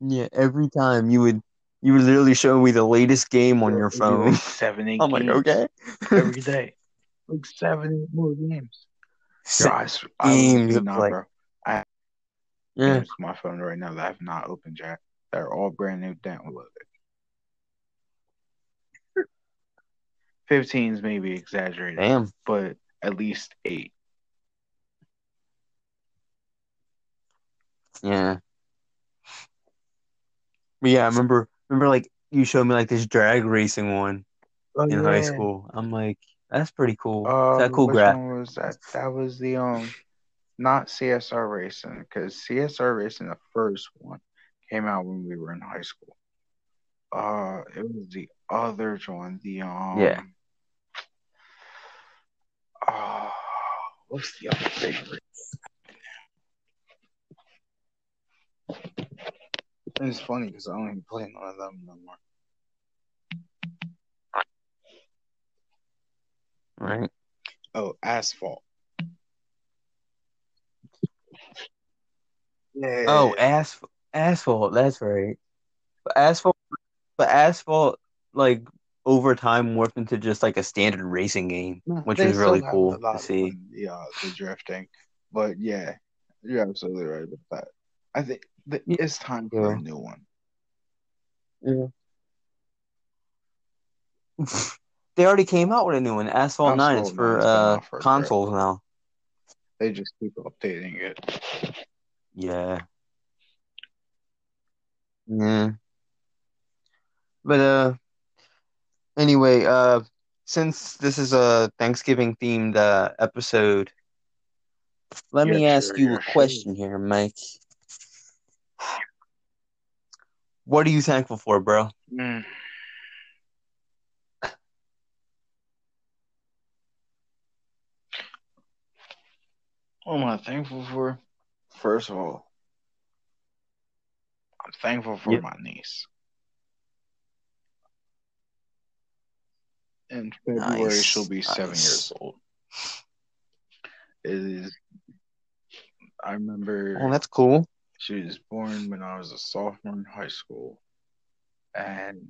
yeah. Every time you would, you would literally show me the latest game on your phone. Seven, eight I'm like, okay. every day. Like seven, eight more games. Yo, I, I Games not, like- bro. yeah, Games my phone right now that I have not opened yet. They're all brand new downloaded. 15s maybe exaggerated, damn. but at least eight. Yeah. But yeah, I remember remember like you showed me like this drag racing one Oh, in high school. I'm like, that's pretty cool. Uh, Is that cool graph? was that? That was the um, not CSR racing because CSR racing, the first one, came out when we were in high school. Uh, it was the other one, the um, Yeah. Uh, what's the other favorite? It's funny because I don't even play none of them no more. Right. Oh, asphalt. Yeah. Oh, asphalt asphalt, that's right. But asphalt but asphalt like over time morphed into just like a standard racing game, No, which was really cool to see. Yeah, the drifting, but yeah, you're absolutely right with that. I think it's time for Yeah. a new one. Yeah. they already came out with a new one, Asphalt 9. It's Asphalt for uh for consoles now. They just keep updating it. Yeah. Yeah. But uh anyway, uh since this is a Thanksgiving themed uh episode, let Yeah, me ask sure, you yeah, a question here, Mike. What are you thankful for, bro? Mm. What am I thankful for? First of all, I'm thankful for Yep. my niece. In February, Nice, she'll be seven nice. years old. It is. I remember Oh, that's cool. she was born when I was a sophomore in high school, and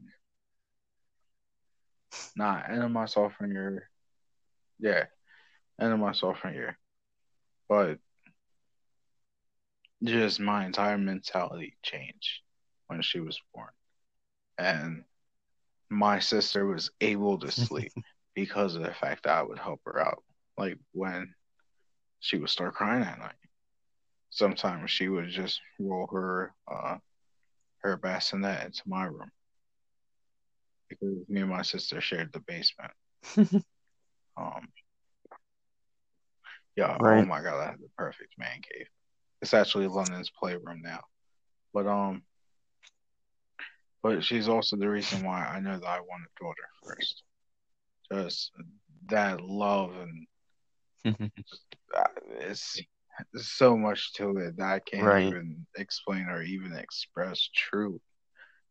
not end of my sophomore year. Yeah, end of my sophomore year, but just my entire mentality changed when she was born, and my sister was able to sleep because of the fact that I would help her out, like when she would start crying at night. Sometimes she would just roll her uh her bassinet into my room because me and my sister shared the basement. Um, yeah, oh my god, I have the perfect man cave. It's actually London's playroom now, but um, but she's also the reason why I know that I want a daughter first. Just that love and uh, it's, so much to it that I can't Right. even explain or even express true,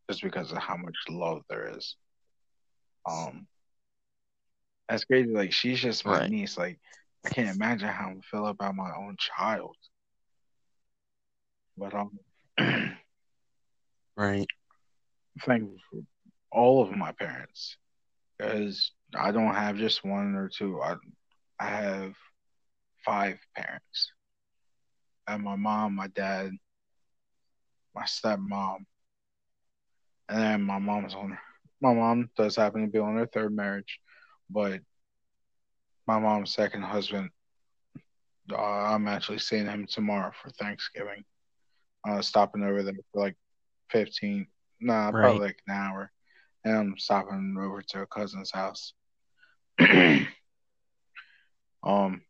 just because of how much love there is. Um, that's crazy. Like she's just my Right. niece. Like I can't imagine how I feel about my own child. But um, right. Thankful for all of my parents because I don't have just one or two. I I have five parents. And my mom, my dad, my stepmom, and then my mom's on. My mom does happen to be on her third marriage, but my mom's second husband. Uh, I'm actually seeing him tomorrow for Thanksgiving. Uh, stopping over there for like fifteen, nah, probably like an hour, and I'm stopping over to a cousin's house. um,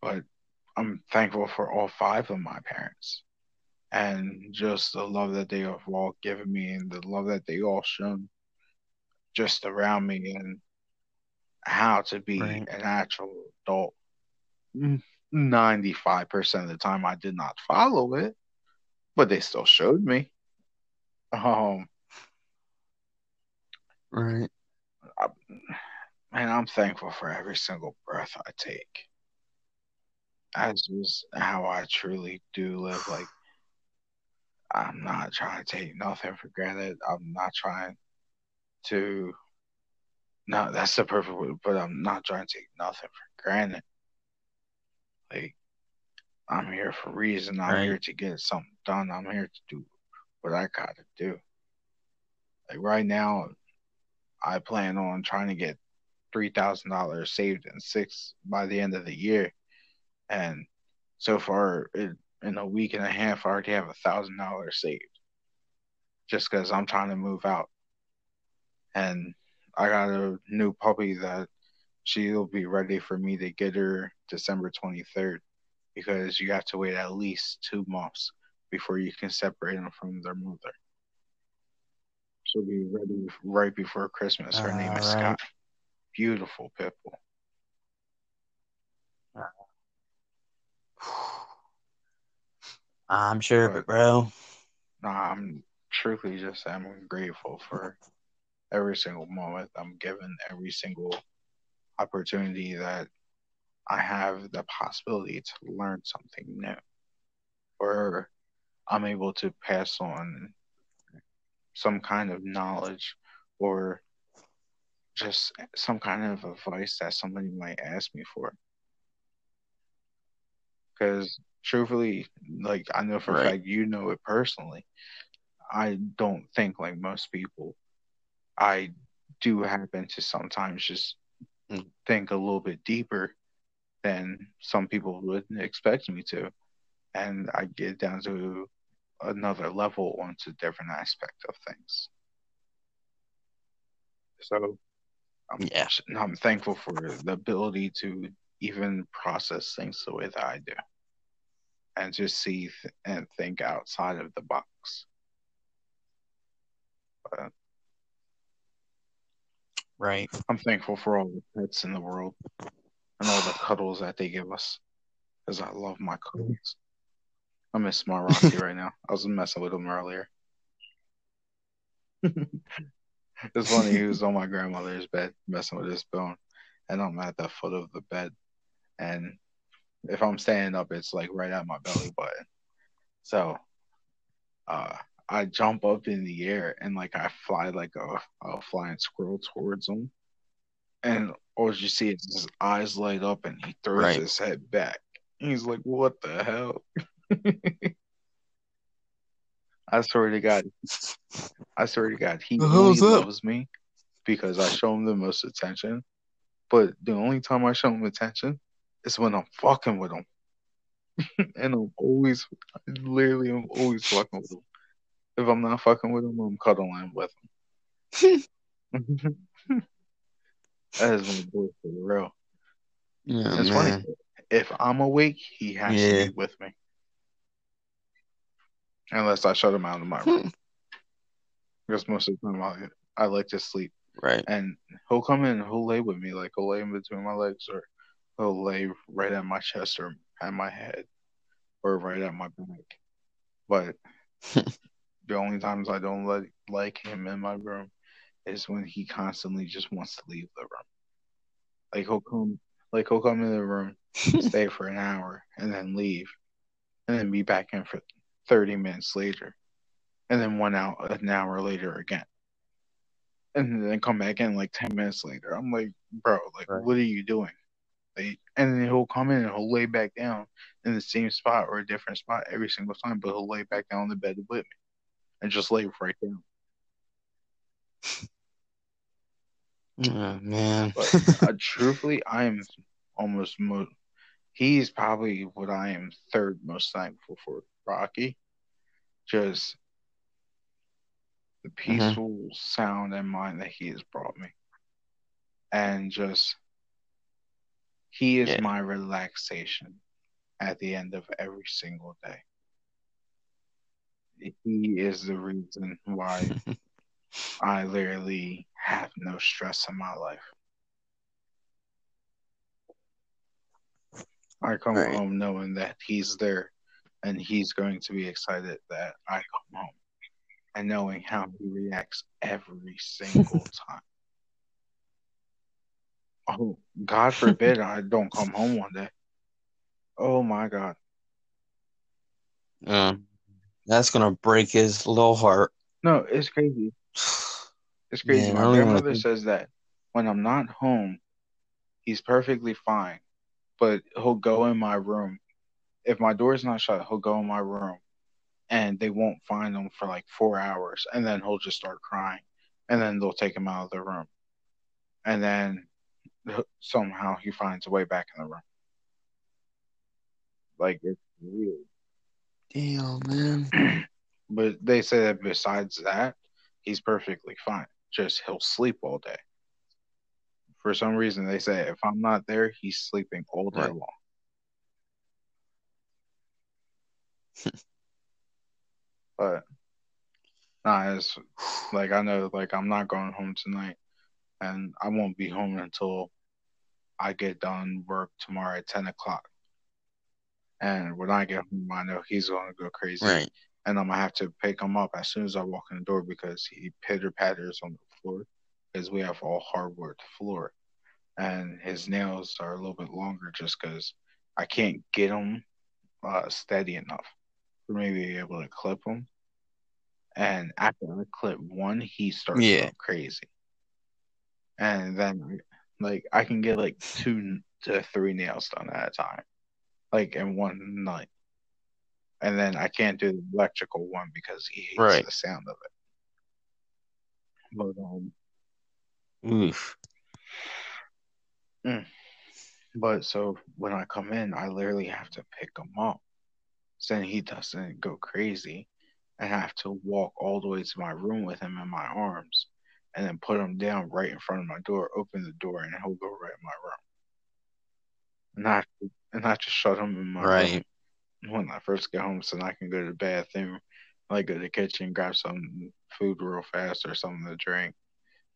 but I'm thankful for all five of my parents, and just the love that they have all given me and the love that they all shown just around me and how to be Right. an actual adult. 95% of the time I did not follow it, but they still showed me. Um, Right. and I'm thankful for every single breath I take. That's just how I truly do live. Like, I'm not trying to take nothing for granted. I'm not trying to. No, that's the perfect word, but I'm not trying to take nothing for granted. Like, I'm here for a reason. I'm Right. here to get something done. I'm here to do what I gotta do. Like right now, I plan on trying to get three thousand dollars saved in six by the end of the year, and so far it, in a week and a half, I already have a thousand dollars saved. Just because I'm trying to move out, and I got a new puppy that she'll be ready for me to get her December twenty third, because you have to wait at least two months before you can separate them from their mother. She'll be ready right before Christmas. Her name is Alright. Scott. Beautiful pit bull. I'm sure of it, bro. No, I'm truly just I'm grateful for every single moment I'm given, every single opportunity that I have the possibility to learn something new, or I'm able to pass on some kind of knowledge or just some kind of advice that somebody might ask me for. Because truthfully, like I know for a Right. fact you know it personally. I don't think like most people. I do happen to sometimes just Mm. think a little bit deeper than some people would expect me to. And I get down to another level onto a different aspect of things. So I'm, Yeah. I'm thankful for the ability to even process things the way that I do and just see th- and think outside of the box. But Right. I'm thankful for all the pets in the world and all the cuddles that they give us because I love my cuddles. I miss my Rocky right now. I was messing with him earlier. it's funny. He was on my grandmother's bed messing with his bone, and I'm at the foot of the bed. And if I'm standing up, it's like right at my belly button. So, uh, I jump up in the air and like I fly like a, a flying squirrel towards him. And all you see is his eyes light up and he throws Right. his head back. He's like, What the hell? I swear to God, I swear to God, he The only hell's up? loves me because I show him the most attention. But the only time I show him attention is when I'm fucking with him. and I'm always, I literally, I'm always fucking with him. If I'm not fucking with him, I'm cuddling with him. that is my boy for real. Yeah, It's man. funny. If I'm awake, he has Yeah. to be with me. Unless I shut him out of my hmm. room. Because most of the time I, I like to sleep. Right. And he'll come in and he'll lay with me. Like he'll lay in between my legs or he'll lay right at my chest or at my head or right at my back. But the only times I don't let, like him in my room is when he constantly just wants to leave the room. Like he'll come like he'll come in the room, stay for an hour, and then leave. And then be back in for thirty minutes later. And then one out an hour later again. And then come back in like ten minutes later. I'm like, bro, like Right. what are you doing? Like, and then he'll come in and he'll lay back down in the same spot or a different spot every single time, but he'll lay back down in the bed with me and just lay right down. Oh, man. But uh, truthfully, I am almost mo- he's probably what I am third most thankful for. Rocky, just the mm-hmm. peaceful sound and mind that he has brought me, and just he is Yeah. my relaxation at the end of every single day. he is the reason why I literally have no stress in my life. I come Right. home knowing that he's there and he's going to be excited that I come home and knowing how he reacts every single time. Oh, God forbid I don't come home one day. Oh my God. Um, that's gonna break his little heart. No, it's crazy. It's crazy. Man, My don't grandmother think- says that when I'm not home, he's perfectly fine, but he'll go in my room. If my door's not shut, he'll go in my room and they won't find him for like four hours. And then he'll just start crying. And then they'll take him out of the room. And then somehow he finds a way back in the room. Like, it's weird. Damn, man. But they say that besides that, he's perfectly fine. Just he'll sleep all day. For some reason, they say if I'm not there, he's sleeping all day Right. long. but nah, it's like I know, like I'm not going home tonight, and I won't be home until I get done work tomorrow at ten o'clock. And when I get home, I know he's gonna go crazy. Right. and I'm gonna have to pick him up as soon as I walk in the door because he pitter patters on the floor because we have all hardwood floor, and his nails are a little bit longer just because I can't get them uh, steady enough for me to be able to clip them. And after I clip one, he starts Yeah. going crazy, and then like I can get like two to three nails done at a time, like in one night and then I can't do the electrical one because he hates Right. the sound of it. But um, Oof. but so when I come in, I literally have to pick them up, so then he doesn't go crazy, and have to walk all the way to my room with him in my arms, and then put him down right in front of my door, open the door, and he'll go right in my room. And I and I just shut him in my room. When I first get home so I can go to the bathroom, like go to the kitchen, grab some food real fast or something to drink.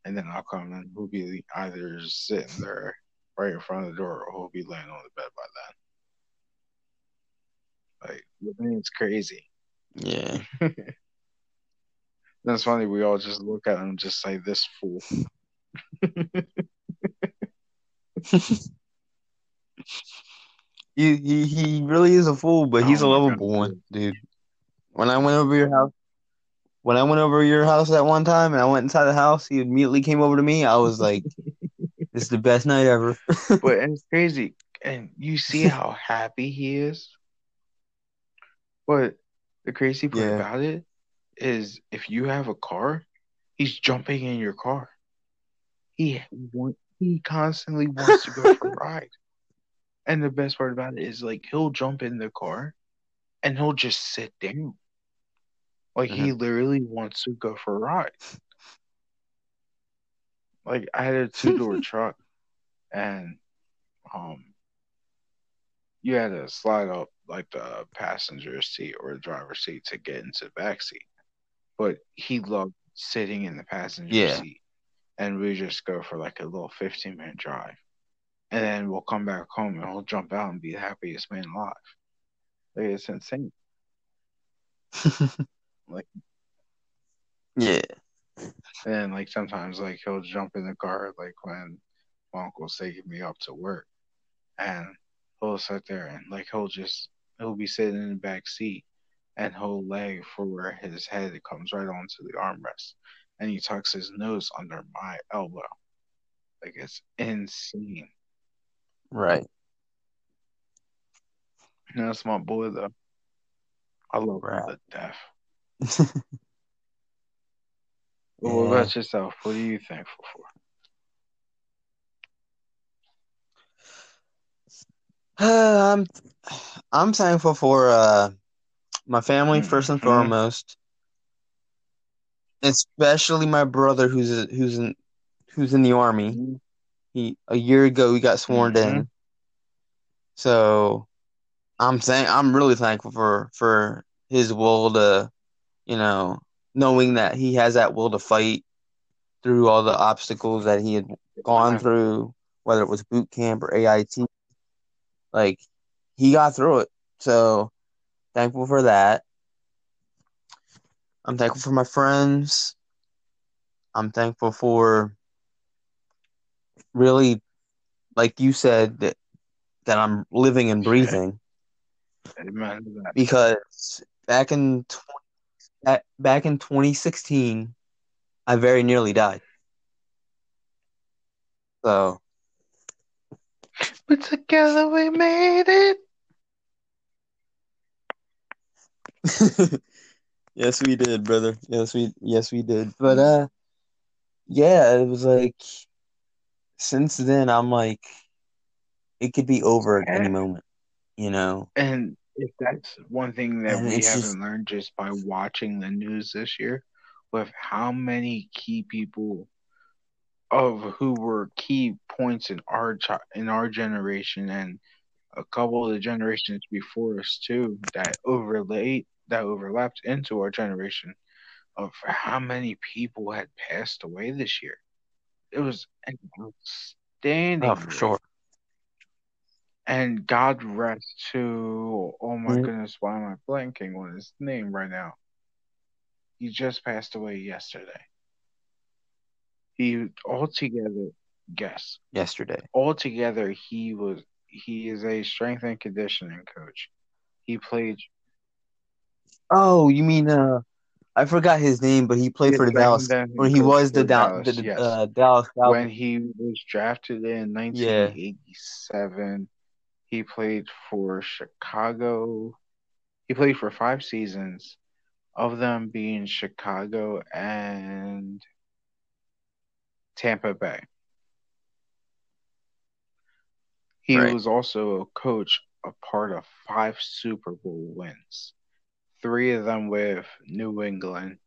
And then I'll come and he'll be either sitting there right in front of the door or he'll be laying on the bed by then. Like, me, it's crazy. Yeah. That's funny. We all just look at him and just say, this fool. He he he really is a fool, but he's a Oh my lovable God. one, dude. When I went over your house, when I went over your house that one time, and I went inside the house, he immediately came over to me. I was like, "This is the best night ever." But it's crazy. And you see how happy he is. But the crazy part Yeah. about it is if you have a car, he's jumping in your car. He want, he constantly wants to go for a ride. And the best part about it is like he'll jump in the car and he'll just sit down. Like he literally wants to go for a ride. Like I had a two door truck and um you had to slide up like the passenger seat or the driver's seat to get into the back seat. But he loved sitting in the passenger Yeah. seat. And we just go for like a little fifteen minute drive. And then we'll come back home and he'll jump out and be the happiest man alive. Like it's insane. Like- yeah. And like sometimes like he'll jump in the car like when my uncle's taking me up to work and he'll sit there and like he'll just he'll be sitting in the back seat and he'll lay for where his head comes right onto the armrest and he tucks his nose under my elbow. Like it's insane. Right. And that's my boy though. I love him Right. to death. But what about yourself? What are you thankful for? I'm I'm thankful for uh my family first and Mhm. foremost, especially my brother who's who's in who's in the army. He a year ago he got sworn Mhm. in, so I'm thank I'm really thankful for for his will to you know, knowing that he has that will to fight through all the obstacles that he had gone through, whether it was boot camp or AIT. Like he got through it. So thankful for that. I'm thankful for my friends. I'm thankful for really, like you said, that that I'm living and breathing. Amen. Because back in tw- back in 2016, I very nearly died. So, but together we made it. yes, we did, brother. Yes, we yes we did. But uh, yeah, it was like since then I'm like, it could be over at any moment, you know. And if that's one thing that and we haven't just... learned just by watching the news this year, with how many key people of who were key points in our in our generation and a couple of the generations before us too that overlaid that overlapped into our generation of how many people had passed away this year. It was an outstanding. Oh, for sure. And God rest to oh my mm-hmm. goodness, why am I blanking on his name right now? He just passed away yesterday. He altogether guess. Yesterday. Altogether he was he is a strength and conditioning coach. He played Oh, you mean uh I forgot his name, but he played for the Dallas when he was the, Dallas, the yes. uh, Dallas When he was drafted in 1987, yeah. he played for Chicago. He played for five seasons, of them being Chicago and Tampa Bay. He right. was also a coach, a part of five Super Bowl wins three of them with New England,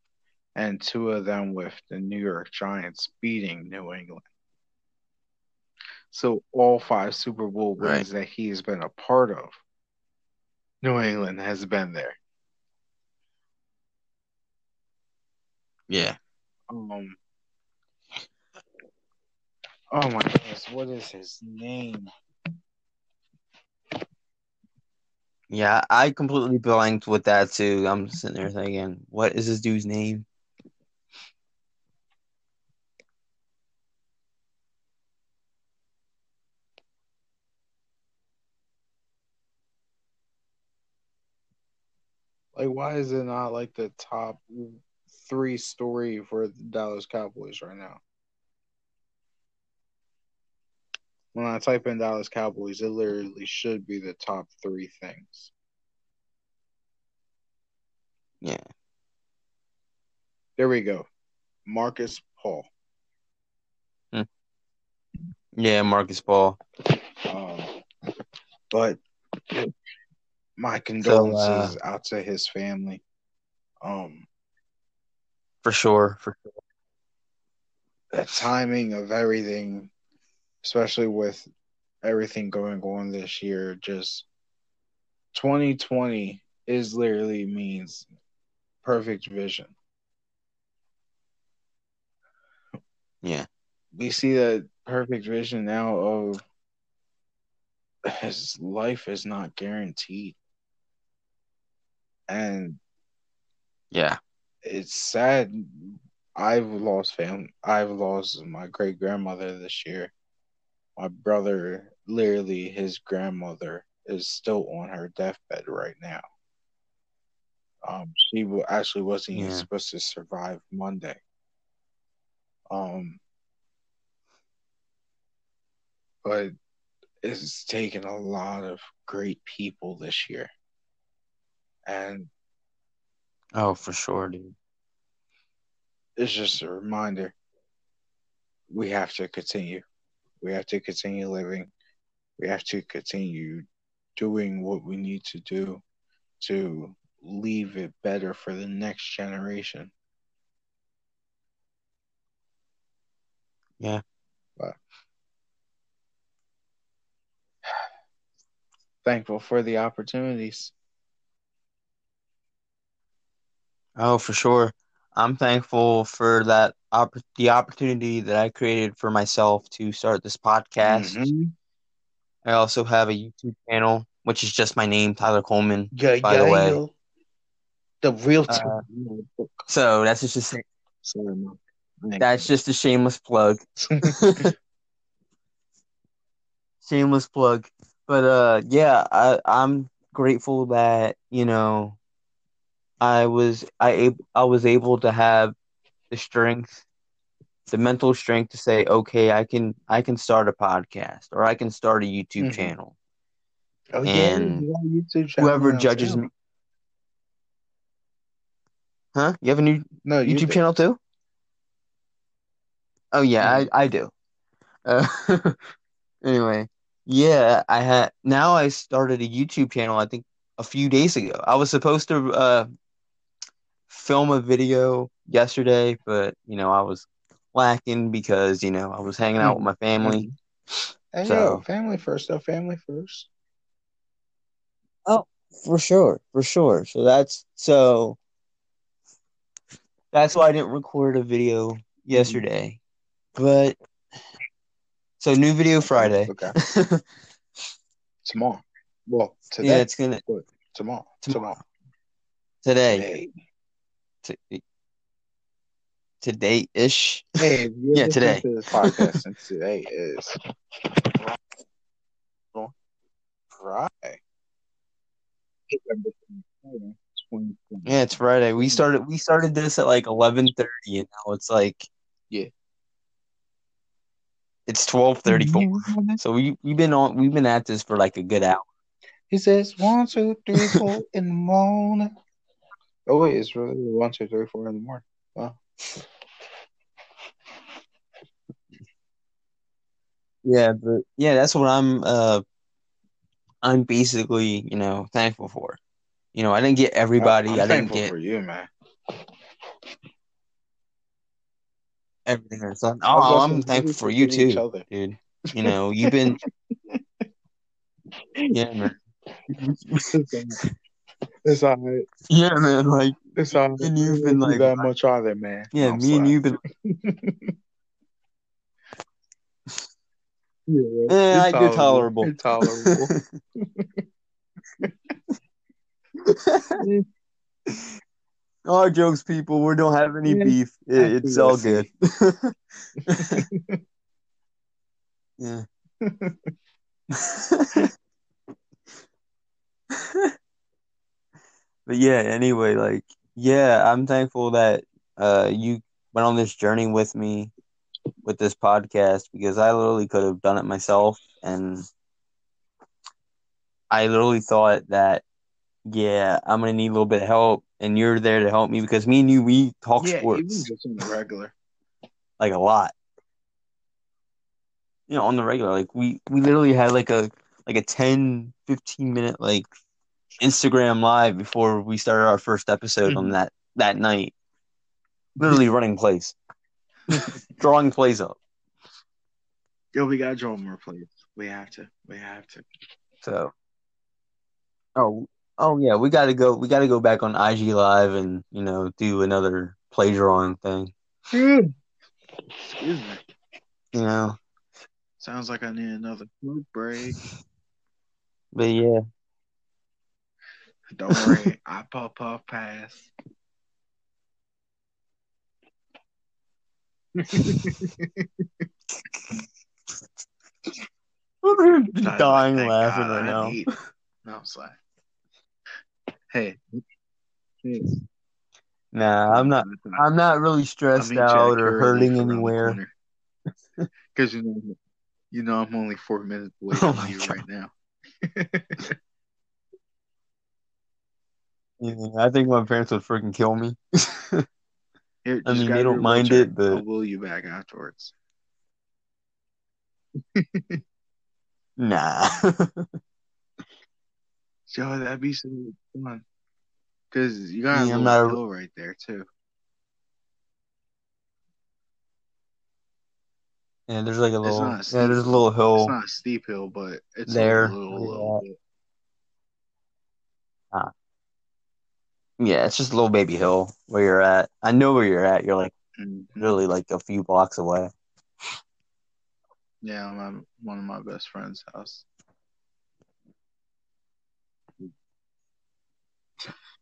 and two of them with the New York Giants beating New England. So all five Super Bowl wins right. that he's been a part of, New England has been there. Yeah. Um. Oh my goodness, what is his name? Yeah, I completely blanked with that too. I'm sitting there thinking, what is this dude's name? Like, why is it not like the top three story for the Dallas Cowboys right now? When I type in Dallas Cowboys, it literally should be the top three things. Yeah. There we go. Markus Paul. Hmm. Yeah, Markus Paul. Um, but my condolences so, uh, out to his family. Um, for sure, for sure. The timing of everything especially with everything going on this year. Just 2020 is literally means perfect vision. Yeah. We see that perfect vision now of his life is not guaranteed. And yeah, it's sad. I've lost family. I've lost my great grandmother this year my brother, literally his grandmother, is still on her deathbed right now. Um, she actually wasn't yeah. even supposed to survive Monday. Um, but it's taken a lot of great people this year, and oh, for sure, dude. It's just a reminder. We have to continue. We have to continue living. We have to continue doing what we need to do to leave it better for the next generation. Yeah. But thankful for the opportunities. Oh, for sure. I'm thankful for that opp the opportunity that I created for myself to start this podcast. Mm-hmm. I also have a YouTube channel, which is just my name, Tyler Coleman, Yeah, by the yeah, way. yo. The real Uh, time. So that's just a, Sorry, that's just a shameless plug. shameless plug. But uh yeah, I I'm grateful that, you know, I was I ab- I was able to have the strength, the mental strength to say, okay, I can I can start a podcast or I can start a YouTube Mhm. channel. oh yeah, And you YouTube channel Whoever judges too. me Huh? You have a new No, you YouTube channel too? Oh yeah. I I do. Uh, anyway, yeah, I had now I started a YouTube channel I think a few days ago. I was supposed to uh film a video yesterday, but you know, I was lacking because, you know, I was hanging out with my family. Mhm. Hey, So- yo, family first, though. Family first. Oh, for sure, for sure. So that's so that's why I didn't record a video yesterday. But so new video Friday. Okay. Tomorrow. Well, today. yeah, it's gonna tomorrow. tomorrow. Tomorrow. today. Today. T- today ish. Hey, Yeah, today. To this podcast, and today is Friday. Yeah, it's Friday. We started we started this at like eleven thirty and now it's like Yeah. It's twelve thirty four. So we we've been on we've been at this for like a good hour. He says one, two, three, four in the morning. Oh wait, it's really one, two, three, four in the morning. Wow. Yeah, but yeah, that's what I'm uh I'm basically, you know, thankful for. You know, I didn't get everybody, I'm I didn't get for you, man. everything. I was Oh, I'm thankful for you too, dude. You know, you've been Yeah, man. It's all right. Yeah, man, like It's all right. And you've been like- that much either, man. yeah, I'm me and you've been Yeah, Eh, you're you're tolerable. You're tolerable. Our jokes, people. We don't have any Yeah, beef. It, it's all good. yeah. But yeah, anyway, like, yeah, I'm thankful that uh you went on this journey with me with this podcast because I literally could have done it myself and I literally thought that yeah, I'm gonna need a little bit of help and you're there to help me because me and you we talk yeah, even sports just on the regular. like a lot. You know, on the regular, like we we literally had like a like a 10 15 minute like Instagram live before we started our first episode on Mhm. that that night. Literally running plays. Drawing plays up. Yo, we gotta draw more plays. We have to. We have to. So Oh oh yeah, we gotta go we gotta go back on IG live and, you know, do another play drawing thing. Excuse me. You know. Sounds like I need another food break. But yeah. Don't worry, I puff puff pass. I'm dying laughing God right now. need-" No, I'm sorry. Hey. Nah, I'm not I'm not really stressed out or hurting anywhere. Because you know, you know, I'm only four minutes away Oh from you God. right now. Yeah, I think my parents would freaking kill me. Here, I mean, they don't mind it, but- I'll wheel you back afterwards. Nah. Yo, that'd be so fun. Because you got Yeah, a little not hill right there too. yeah, there's like a little a yeah, there's a little hill. It's not a steep hill, but it's There. a little, little Yeah. Ah. Yeah, it's just a little baby hill where you're at. I know where you're at. You're like Mhm. really like a few blocks away. Yeah, I'm at one of my best friend's house.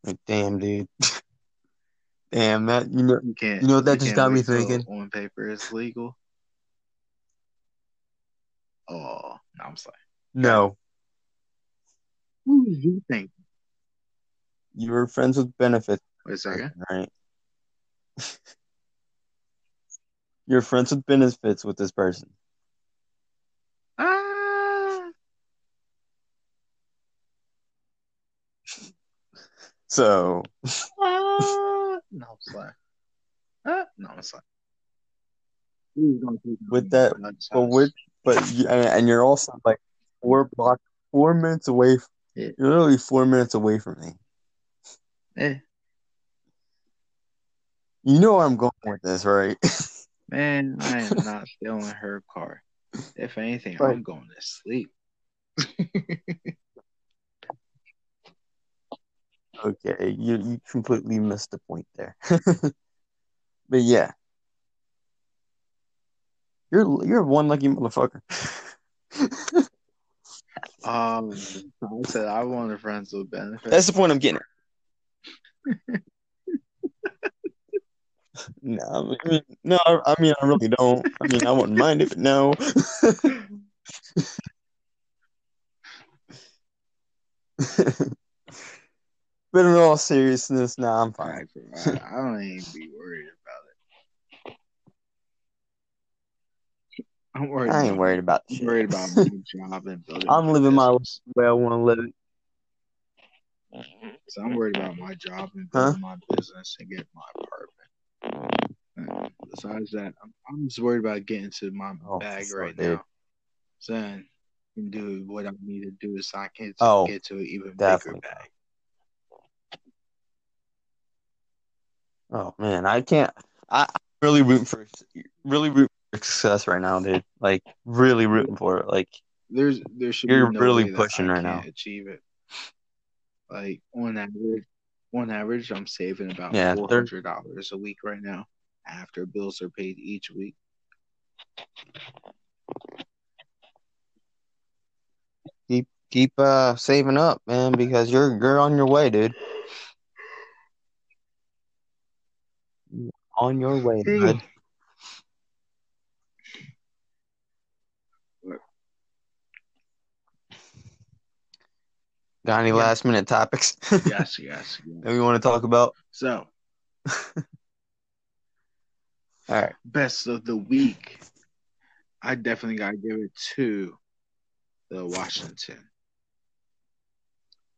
Like, damn, dude. damn, that you know. You can't. You know what that just got me thinking? On paper, it's legal. Oh, no, I'm sorry. No, Who do you think? You were friends with benefits, Wait a second. right? You're friends with benefits with this person. Ah, So ah. No, I'm sorry. Ah, no, I'm sorry. Who's gonna take With that- but with but you, and, and you're also like four block, four minutes away. f- Yeah. You're literally four minutes away from me. Eh, You know where I'm going with this, right? man, I am not stealing her car. If anything, Right. I'm going to sleep. okay, you you completely missed the point there. but yeah, you're you're one lucky motherfucker. Um, I said I wanted friends with benefits. That's the point I'm getting. at. No, I mean, no, I mean, I really don't. I mean, I wouldn't mind if no. but in all seriousness, nah, I'm fine. I, I don't even be worried about it. I'm worried. I ain't about, worried about shit. worried about my job and building. I'm living my life the way I want to live it. So I'm worried about my job and Huh? my business and getting my apartment. And besides that, I'm, I'm just worried about getting to my Oh, bag right dude. now. So I can do what I need to do so I can Oh, get to an even definitely. bigger bag. Oh man, I can't. I, I'm really rooting for really rooting for success right now, dude. Like really rooting for it. Like There's there should You're be no really pushing right now. achieve it. Like on average, on average, I'm saving about Yeah, four hundred dollars a week right now after bills are paid each week. keep keep uh saving up, man, because you're you're on your way, dude. On your way, bud. Got any Yeah. last minute topics yes, yes, yes. that we want to talk about? So All right. best of the week, I definitely gotta give it to the Washington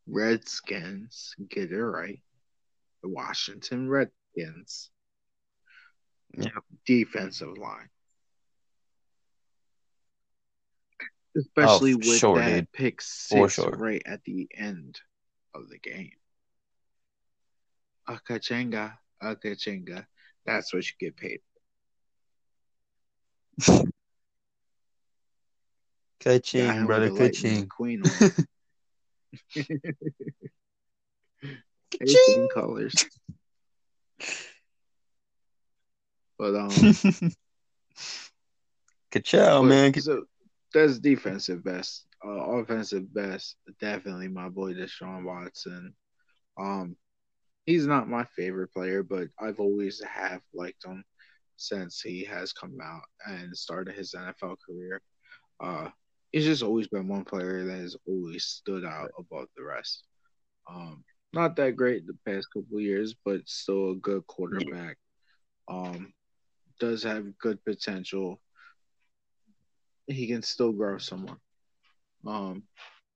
Redskins. Get it right, the Washington Redskins. Defensive line. Especially Oh, with sure, that dude. pick six sure. right at the end of the game. Akachenga, Akachenga. That's what you get paid. Ka-ching, brother, Queen. Lightning ka-ching. McQueen on it. Hey, same colors. But um, Ka-chow, man. So that's defensive best. Uh, offensive best, definitely my boy Deshaun Watson. Um, he's not my favorite player, but I've always have liked him since he has come out and started his NFL career. Uh, he's just always been one player that has always stood out above the rest. Um, not that great the past couple of years, but still a good quarterback. Um, does have good potential. He can still grow somewhere. Um,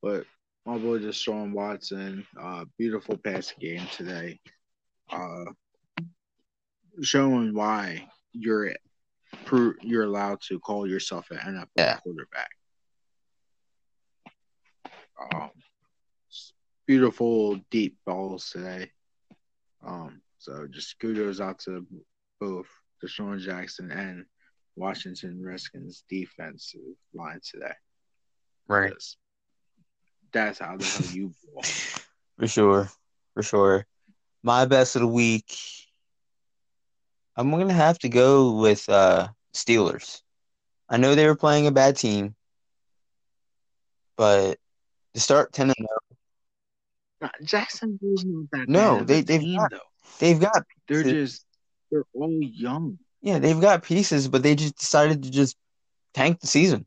but my boy Deshaun Watson, uh, beautiful pass game today. Uh, showing why you're you're allowed to call yourself an NFL Yeah. quarterback. Um, beautiful deep balls today. Um, so just kudos out to both Deshaun Jackson and Washington Redskins defensive line today. Right. Because That's how the hell you ball. For sure. For sure. my best of the week. I'm gonna have to go with uh, Steelers. I know they were playing a bad team, but to start ten and zero. Jacksonville's not that No, bad they they've got- though. they've got They're just they're all young. Yeah, they've got pieces, but they just decided to just tank the season.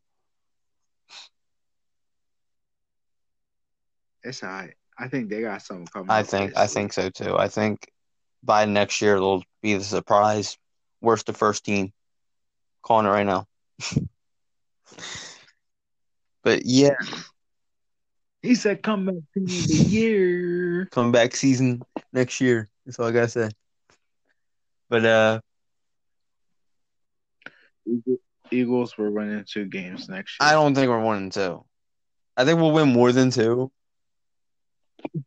It's all right. I think they got something coming. I think I think so too. I think by next year they'll be the surprise worst to first team. Calling it right now. but yeah, He said comeback team of the year. comeback season next year. That's all I gotta say. But uh, Eagles were winning two games next year. I don't think we're winning two. I think we'll win more than two.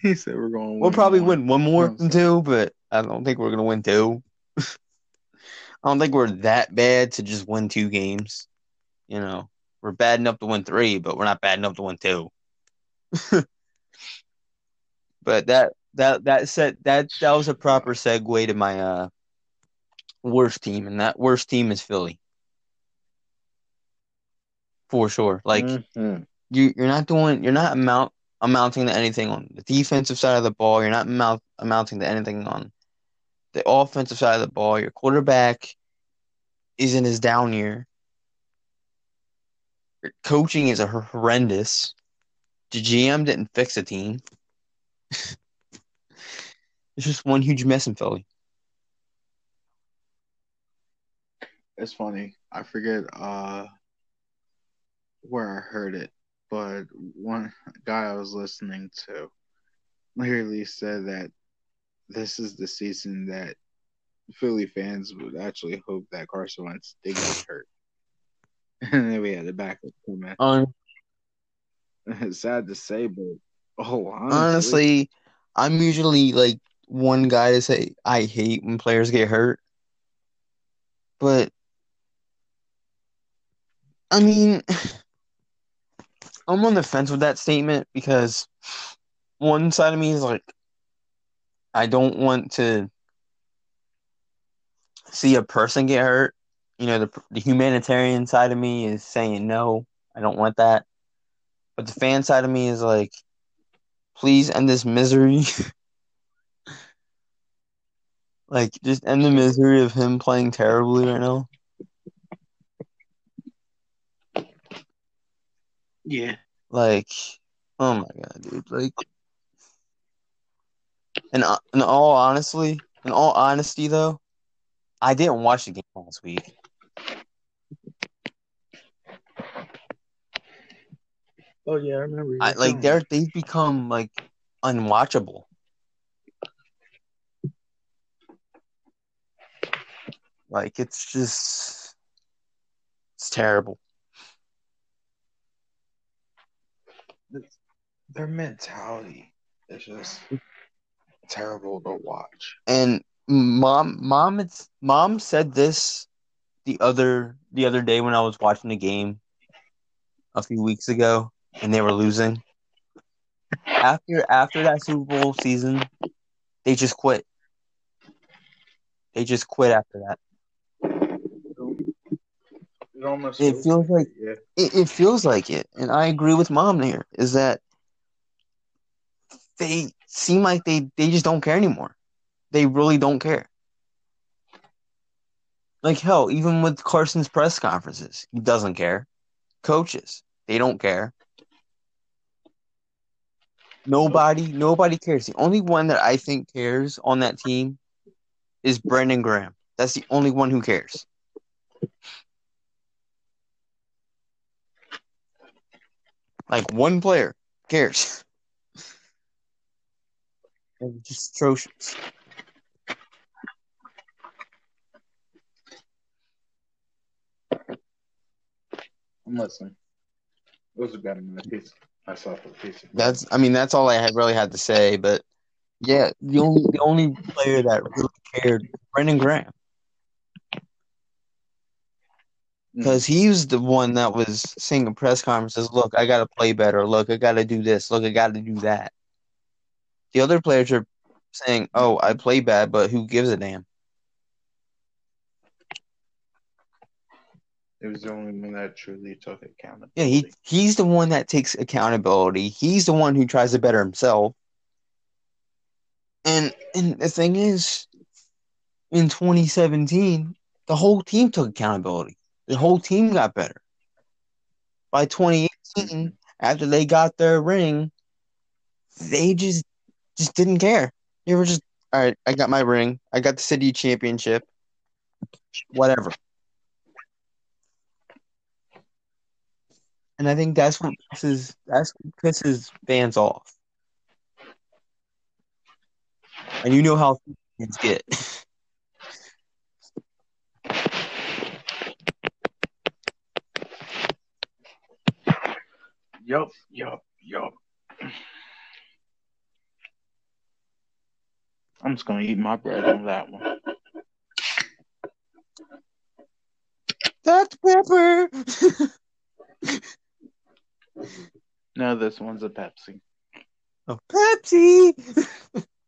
He said we're going. We'll probably one. win one more than two, but I don't think we're gonna win two. I don't think we're that bad to just win two games. You know, we're bad enough to win three, but we're not bad enough to win two. but that that that said that that was a proper segue to my uh worst team, and that worst team is Philly. For sure. Like Mhm. you you're not doing you're not amount amounting to anything on the defensive side of the ball. You're not amount, amounting to anything on the offensive side of the ball. Your quarterback is in his down year. Your coaching is a horrendous. The GM didn't fix the team. it's just one huge mess in Philly. It's funny. I forget uh where I heard it, but one guy I was listening to literally said that this is the season that Philly fans would actually hope that Carson Wentz did get hurt. And then we had the backup come in. Un- It's sad to say, but oh, honestly, honestly, I'm usually like one guy to say I hate when players get hurt. But I mean, I'm on the fence with that statement because one side of me is like, I don't want to see a person get hurt. You know, the the humanitarian side of me is saying no, I don't want that. But the fan side of me is like, please end this misery. like, just end the misery of him playing terribly right now. Yeah, Like, oh my god, dude! Like, and uh, in all honestly, in all honesty, though, I didn't watch the game last week. oh yeah, I remember. I like they're they've become like unwatchable. Like it's just it's terrible. Their mentality is just terrible to watch. And mom, mom, it's mom said this the other the other day when I was watching the game a few weeks ago, and they were losing. After after that Super Bowl season, they just quit. They just quit after that. It It feels like yeah. it, it feels like it, and I agree with mom there. Is that they seem like they they just don't care anymore. They really don't care. Like hell, even with Carson's press conferences, he doesn't care. Coaches, they don't care. Nobody, nobody cares. The only one that I think cares on that team is Brandon Graham. That's the only one who cares. Like one player cares. It's just atrocious. I'm listening. Those are better than the pizza. Myself a pizza. That's, I mean, that's all I had really had to say. But yeah, the only the only player that really cared, Brandon Graham, hmm. because he was the one that was saying in press conferences, "Look, I got to play better. Look, I got to do this. Look, I got to do that." The other players are saying, "Oh, I play bad, but who gives a damn?" It was the only one that truly took accountability. Yeah, he he's the one that takes accountability. He's the one who tries to better himself. And and the thing is, in 2017, the whole team took accountability. The whole team got better. By 2018, mm-hmm. after they got their ring, they just just didn't care. They were just all right. I got my ring. I got the city championship. Whatever. And I think that's what pisses that's what pisses fans off. And you know how fans get. Yup, yup, yup. I'm just gonna eat my bread on that one. That's Pepper. No, this one's a Pepsi. oh, Pepsi.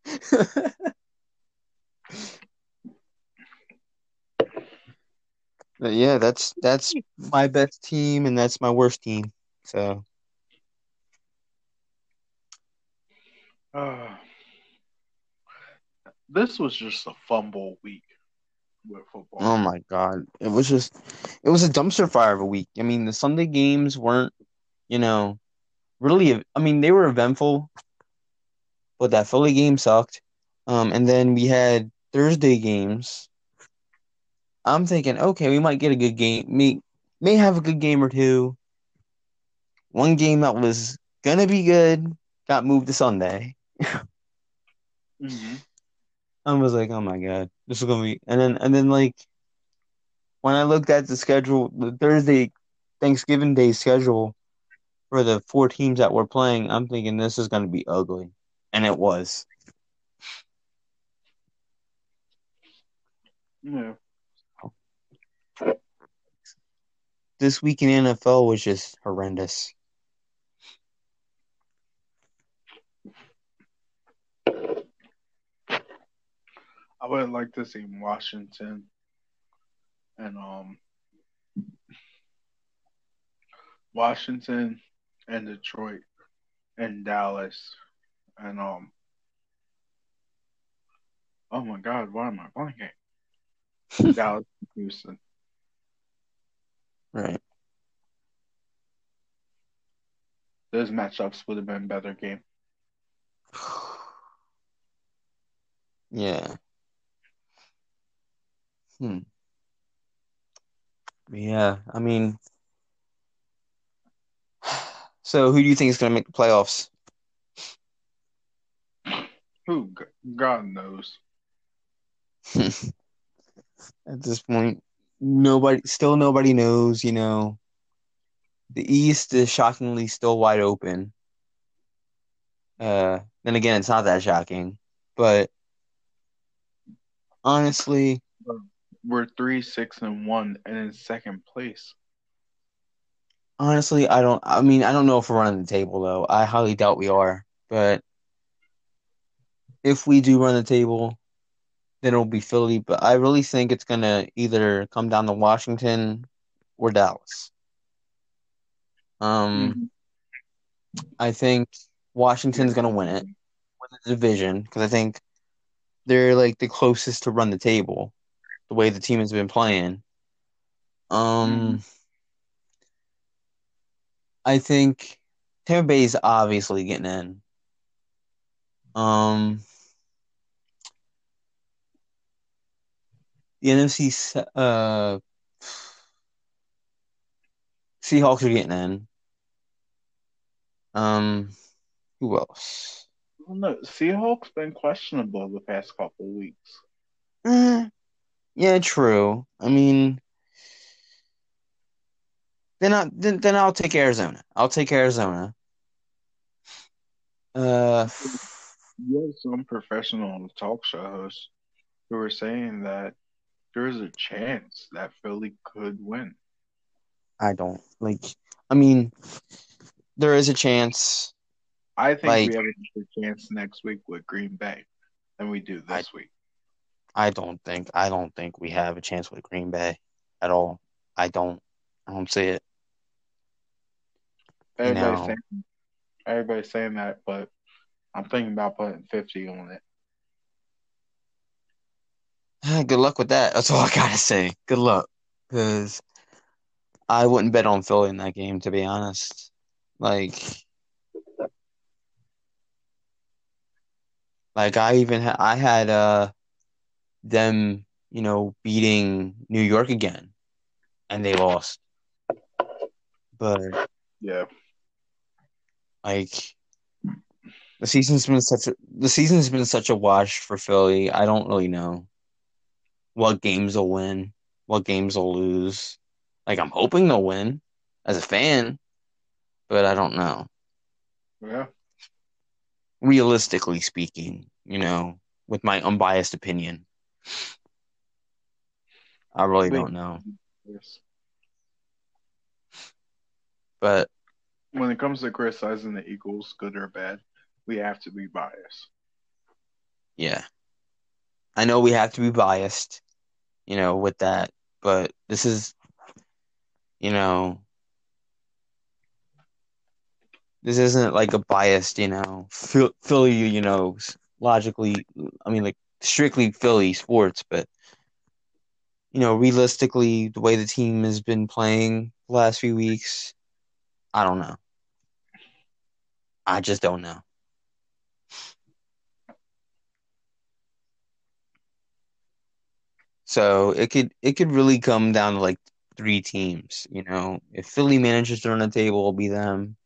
But yeah, that's that's my best team and that's my worst team. So Uh, this was just a fumble week with football. Oh my god, it was just it was a dumpster fire of a week. I mean, the Sunday games weren't, you know, really. I mean, they were eventful, but that Philly game sucked. Um, and then we had Thursday games. I'm thinking, okay, we might get a good game. May may have a good game or two. One game that was gonna be good got moved to Sunday. Mhm. I was like, oh my god, this is gonna be, and then and then like when I looked at the schedule, the Thursday Thanksgiving Day schedule for the four teams that were playing, I'm thinking this is gonna be ugly, and it was. Yeah. This week in NFL was just horrendous. I would like to see Washington and um Washington and Detroit and Dallas and um oh my god, why am I blanking? Dallas and Houston. Right. Those matchups would have been better game. Yeah. Hmm. Yeah, I mean, so who do you think is going to make the playoffs? Who God knows. At this point, nobody, still nobody knows, you know. The East is shockingly still wide open. Uh, then again, it's not that shocking, but honestly, We're three, six, and one, and in second place. honestly, I don't. I mean, I don't know if we're running the table though. I highly doubt we are. But if we do run the table, then it'll be Philly. But I really think it's gonna either come down to Washington or Dallas. Um, I think Washington's gonna win it, win the division, because I think they're like the closest to run the table, the way the team has been playing. Um, I think Tampa Bay is obviously getting in. Um, the NFC uh Seahawks are getting in. Um, who else? I don't know. Seahawks been questionable the past couple weeks. Eh, yeah, true. I mean, then I then, then I'll take Arizona. I'll take Arizona. Uh, You had some professional talk show hosts who were saying that there's a chance that Philly could win. I don't like. I mean, there is a chance. I think Like- we have a chance next week with Green Bay than we do this week. I don't think I don't think we have a chance with Green Bay at all. I don't I don't see it. Everybody's saying everybody's saying that, but I'm thinking about putting fifty on it. Good luck with that. That's all I gotta say. Good luck, because I wouldn't bet on Philly in that game, to be honest. Like, like I even ha- I had uh them, you know, beating New York again, and they lost. But Yeah. like, the season's been such a the season's been such a wash for Philly. I don't really know what games they'll win, what games they'll lose. Like I'm hoping they'll win as a fan, but I don't know. Yeah. Realistically speaking, you know, with my unbiased opinion, I really don't know. Yes. But When it comes to criticizing the Eagles, good or bad, we have to be biased. yeah, I know we have to be biased, you know, with that. But this is, you know, this isn't like a biased, you know, Phil- Philly, you know, logically, I mean, like strictly Philly sports, but you know, realistically, the way the team has been playing the last few weeks, I don't know. I just don't know. So it could it could really come down to like three teams, you know. If Philly manages to run the table, it'll be them.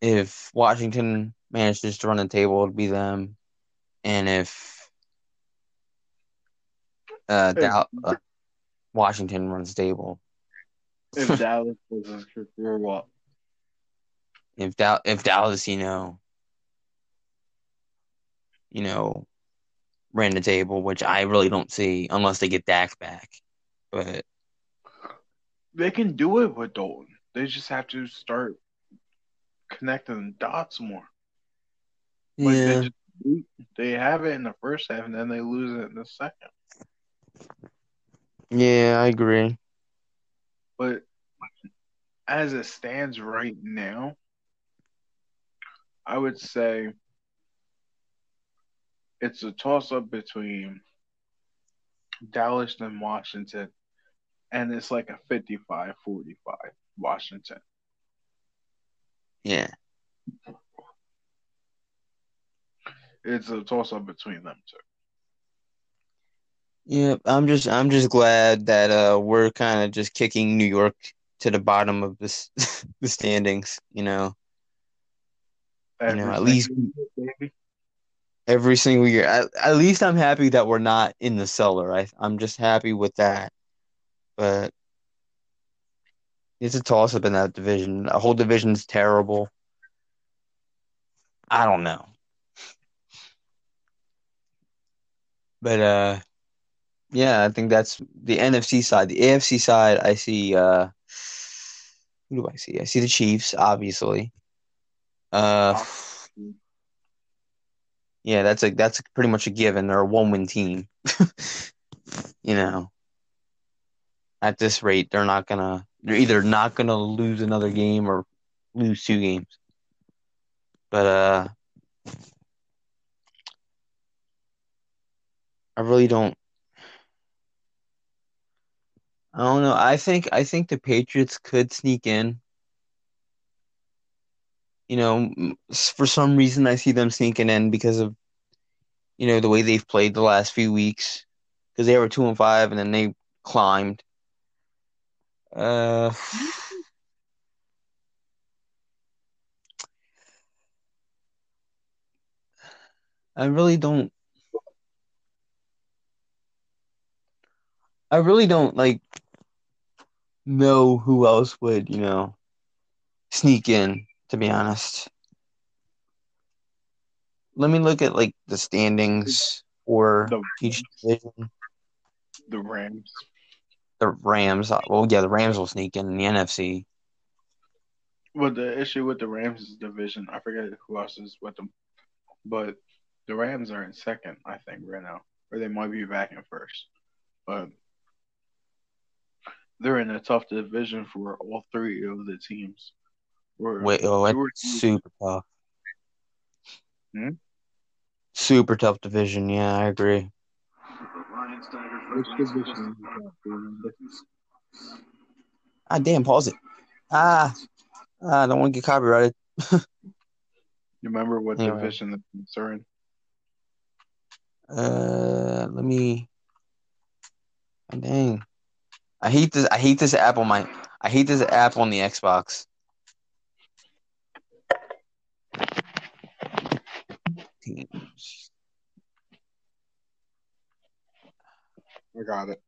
If Washington manages to run the table, it'll be them. And if uh, Hey. Dal- uh Washington runs the table, If Dallas doesn't throw up, if Dal- if Dallas, you know, you know, ran the table, which I really don't see unless they get Dak back. But they can do it with Dalton. They just have to start connecting dots more. Like they just they have it in the first half and then they lose it in the second. Yeah, I agree. But as it stands right now, I would say it's a toss up between Dallas and Washington, and it's like a 55 45 Washington. Yeah, It's a toss up between them two. Yeah. I'm just I'm just glad that uh we're kind of just kicking New York to the bottom of this the standings. You know, You know, at least- year, every single year. At, at least I'm happy that we're not in the cellar. I I'm just happy with that. But it's a toss up in that division. The whole division's terrible. I don't know. But uh yeah, I think that's the NFC side. The AFC side, I see uh who do I see? I see the Chiefs, obviously. Uh yeah, that's a that's pretty much a given. They're a one win team. you know. At this rate, they're not gonna they're either not gonna lose another game or lose two games. But uh I really don't I don't know. I think I think the Patriots could sneak in. You know, for some reason I see them sneaking in because of you know the way they've played the last few weeks. Because they were two and five and then they climbed. Uh, I really don't. I really don't like know who else would, you know, sneak in, to be honest. Let me look at like the standings for The- each division. The Rams. The Rams, uh, well, yeah, the Rams will sneak in, in the NFC. Well, the issue with the Rams' division, I forget who else is with them, but the Rams are in second, I think, right now, or they might be back in first. But they're in a tough division for all three of the teams. Where Wait, oh, two or it's super tough. Hmm? Super tough division. Yeah, I agree. which division is that, remember? Ah, damn, pause it. Ah, ah I don't want to get copyrighted. You remember what Anyway. division the Saints are in? Uh, let me. ah, Dang, I hate this. I hate this app on my. I hate this app on the Xbox. Teams. I got it.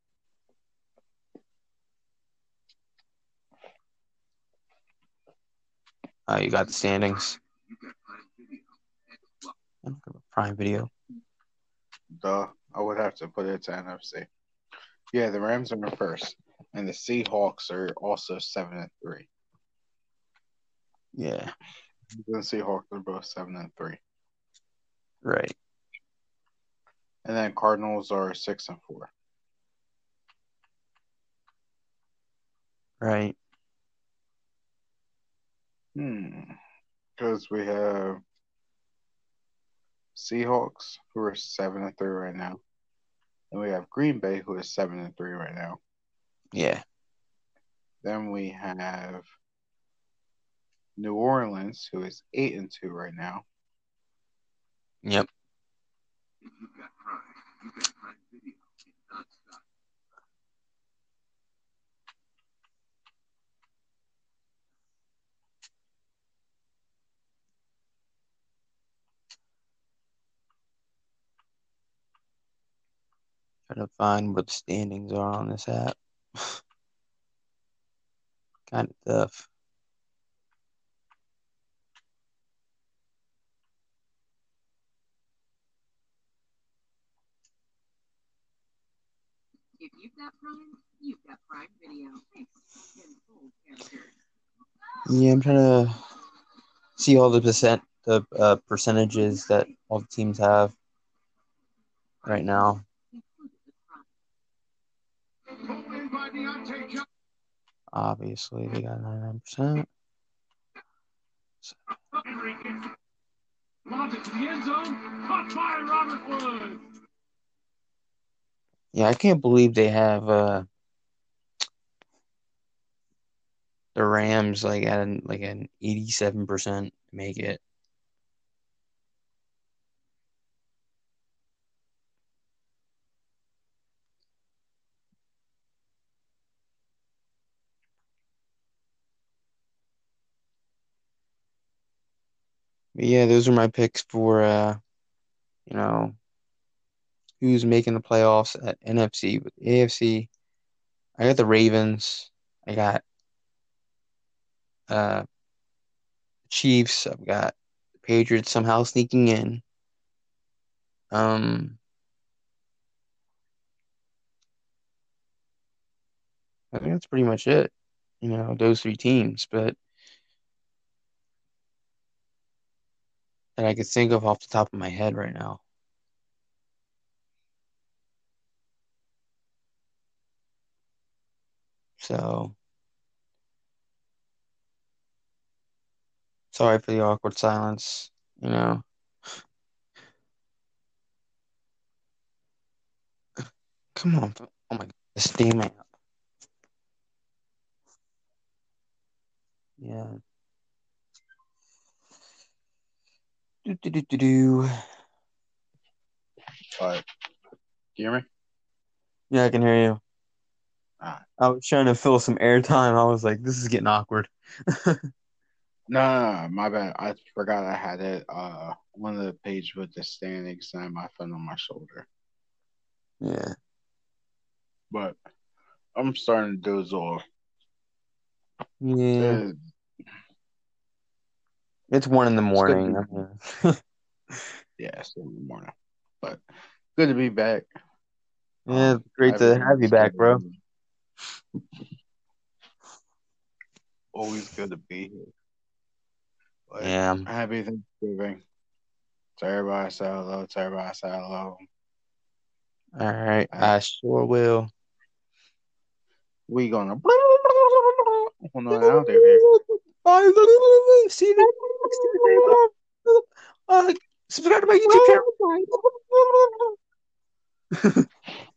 Oh, you got the standings. Prime Video. Duh. I would have to put it to NFC. Yeah, the Rams are in first, and the Seahawks are also seven and three. Yeah, The Seahawks are both seven and three, right. and then Cardinals are six and four. Right. Hmm. Because we have Seahawks who are seven and three right now, and we have Green Bay who is seven and three right now. Yeah. Then we have New Orleans who is eight and two right now. Yep. Trying to find what the standings are on this app. kind of tough. If you've got Prime, you've got Prime Video. Thanks. In character. Yeah, I'm trying to see all the percent the uh, percentages that all the teams have right now. Obviously, they got 99%. Launch it to the end zone. Caught by Robert Woods. Yeah, I can't believe they have uh, the Rams like at an, like an 87% make it. Yeah, those are my picks for uh, you know, who's making the playoffs at NFC with AFC. I got the Ravens. I got uh Chiefs. I've got the Patriots somehow sneaking in. Um I think that's pretty much it. You know, those three teams, but that I could think of off the top of my head right now. So sorry for the awkward silence, you know. Come on. Oh my god, this damn app. Yeah. Do, do, do, do, do. But do you hear me? Yeah, I can hear you. Ah. I was trying to fill some airtime. I was like, this is getting awkward. No, no, no, my bad. I forgot I had it uh on the page with the standings and my phone on my shoulder. Yeah. But I'm starting to doze off. Yeah. It's one in the morning. Yeah, it's in the morning. But good to be back. Yeah, it's um, great to have you back, bro. Always good to be here. Like, yeah. Happy Thanksgiving. To everybody, say hello. To everybody, say hello. All right, uh, I sure will. We gonna. I see you next uh, subscribe to my YouTube channel.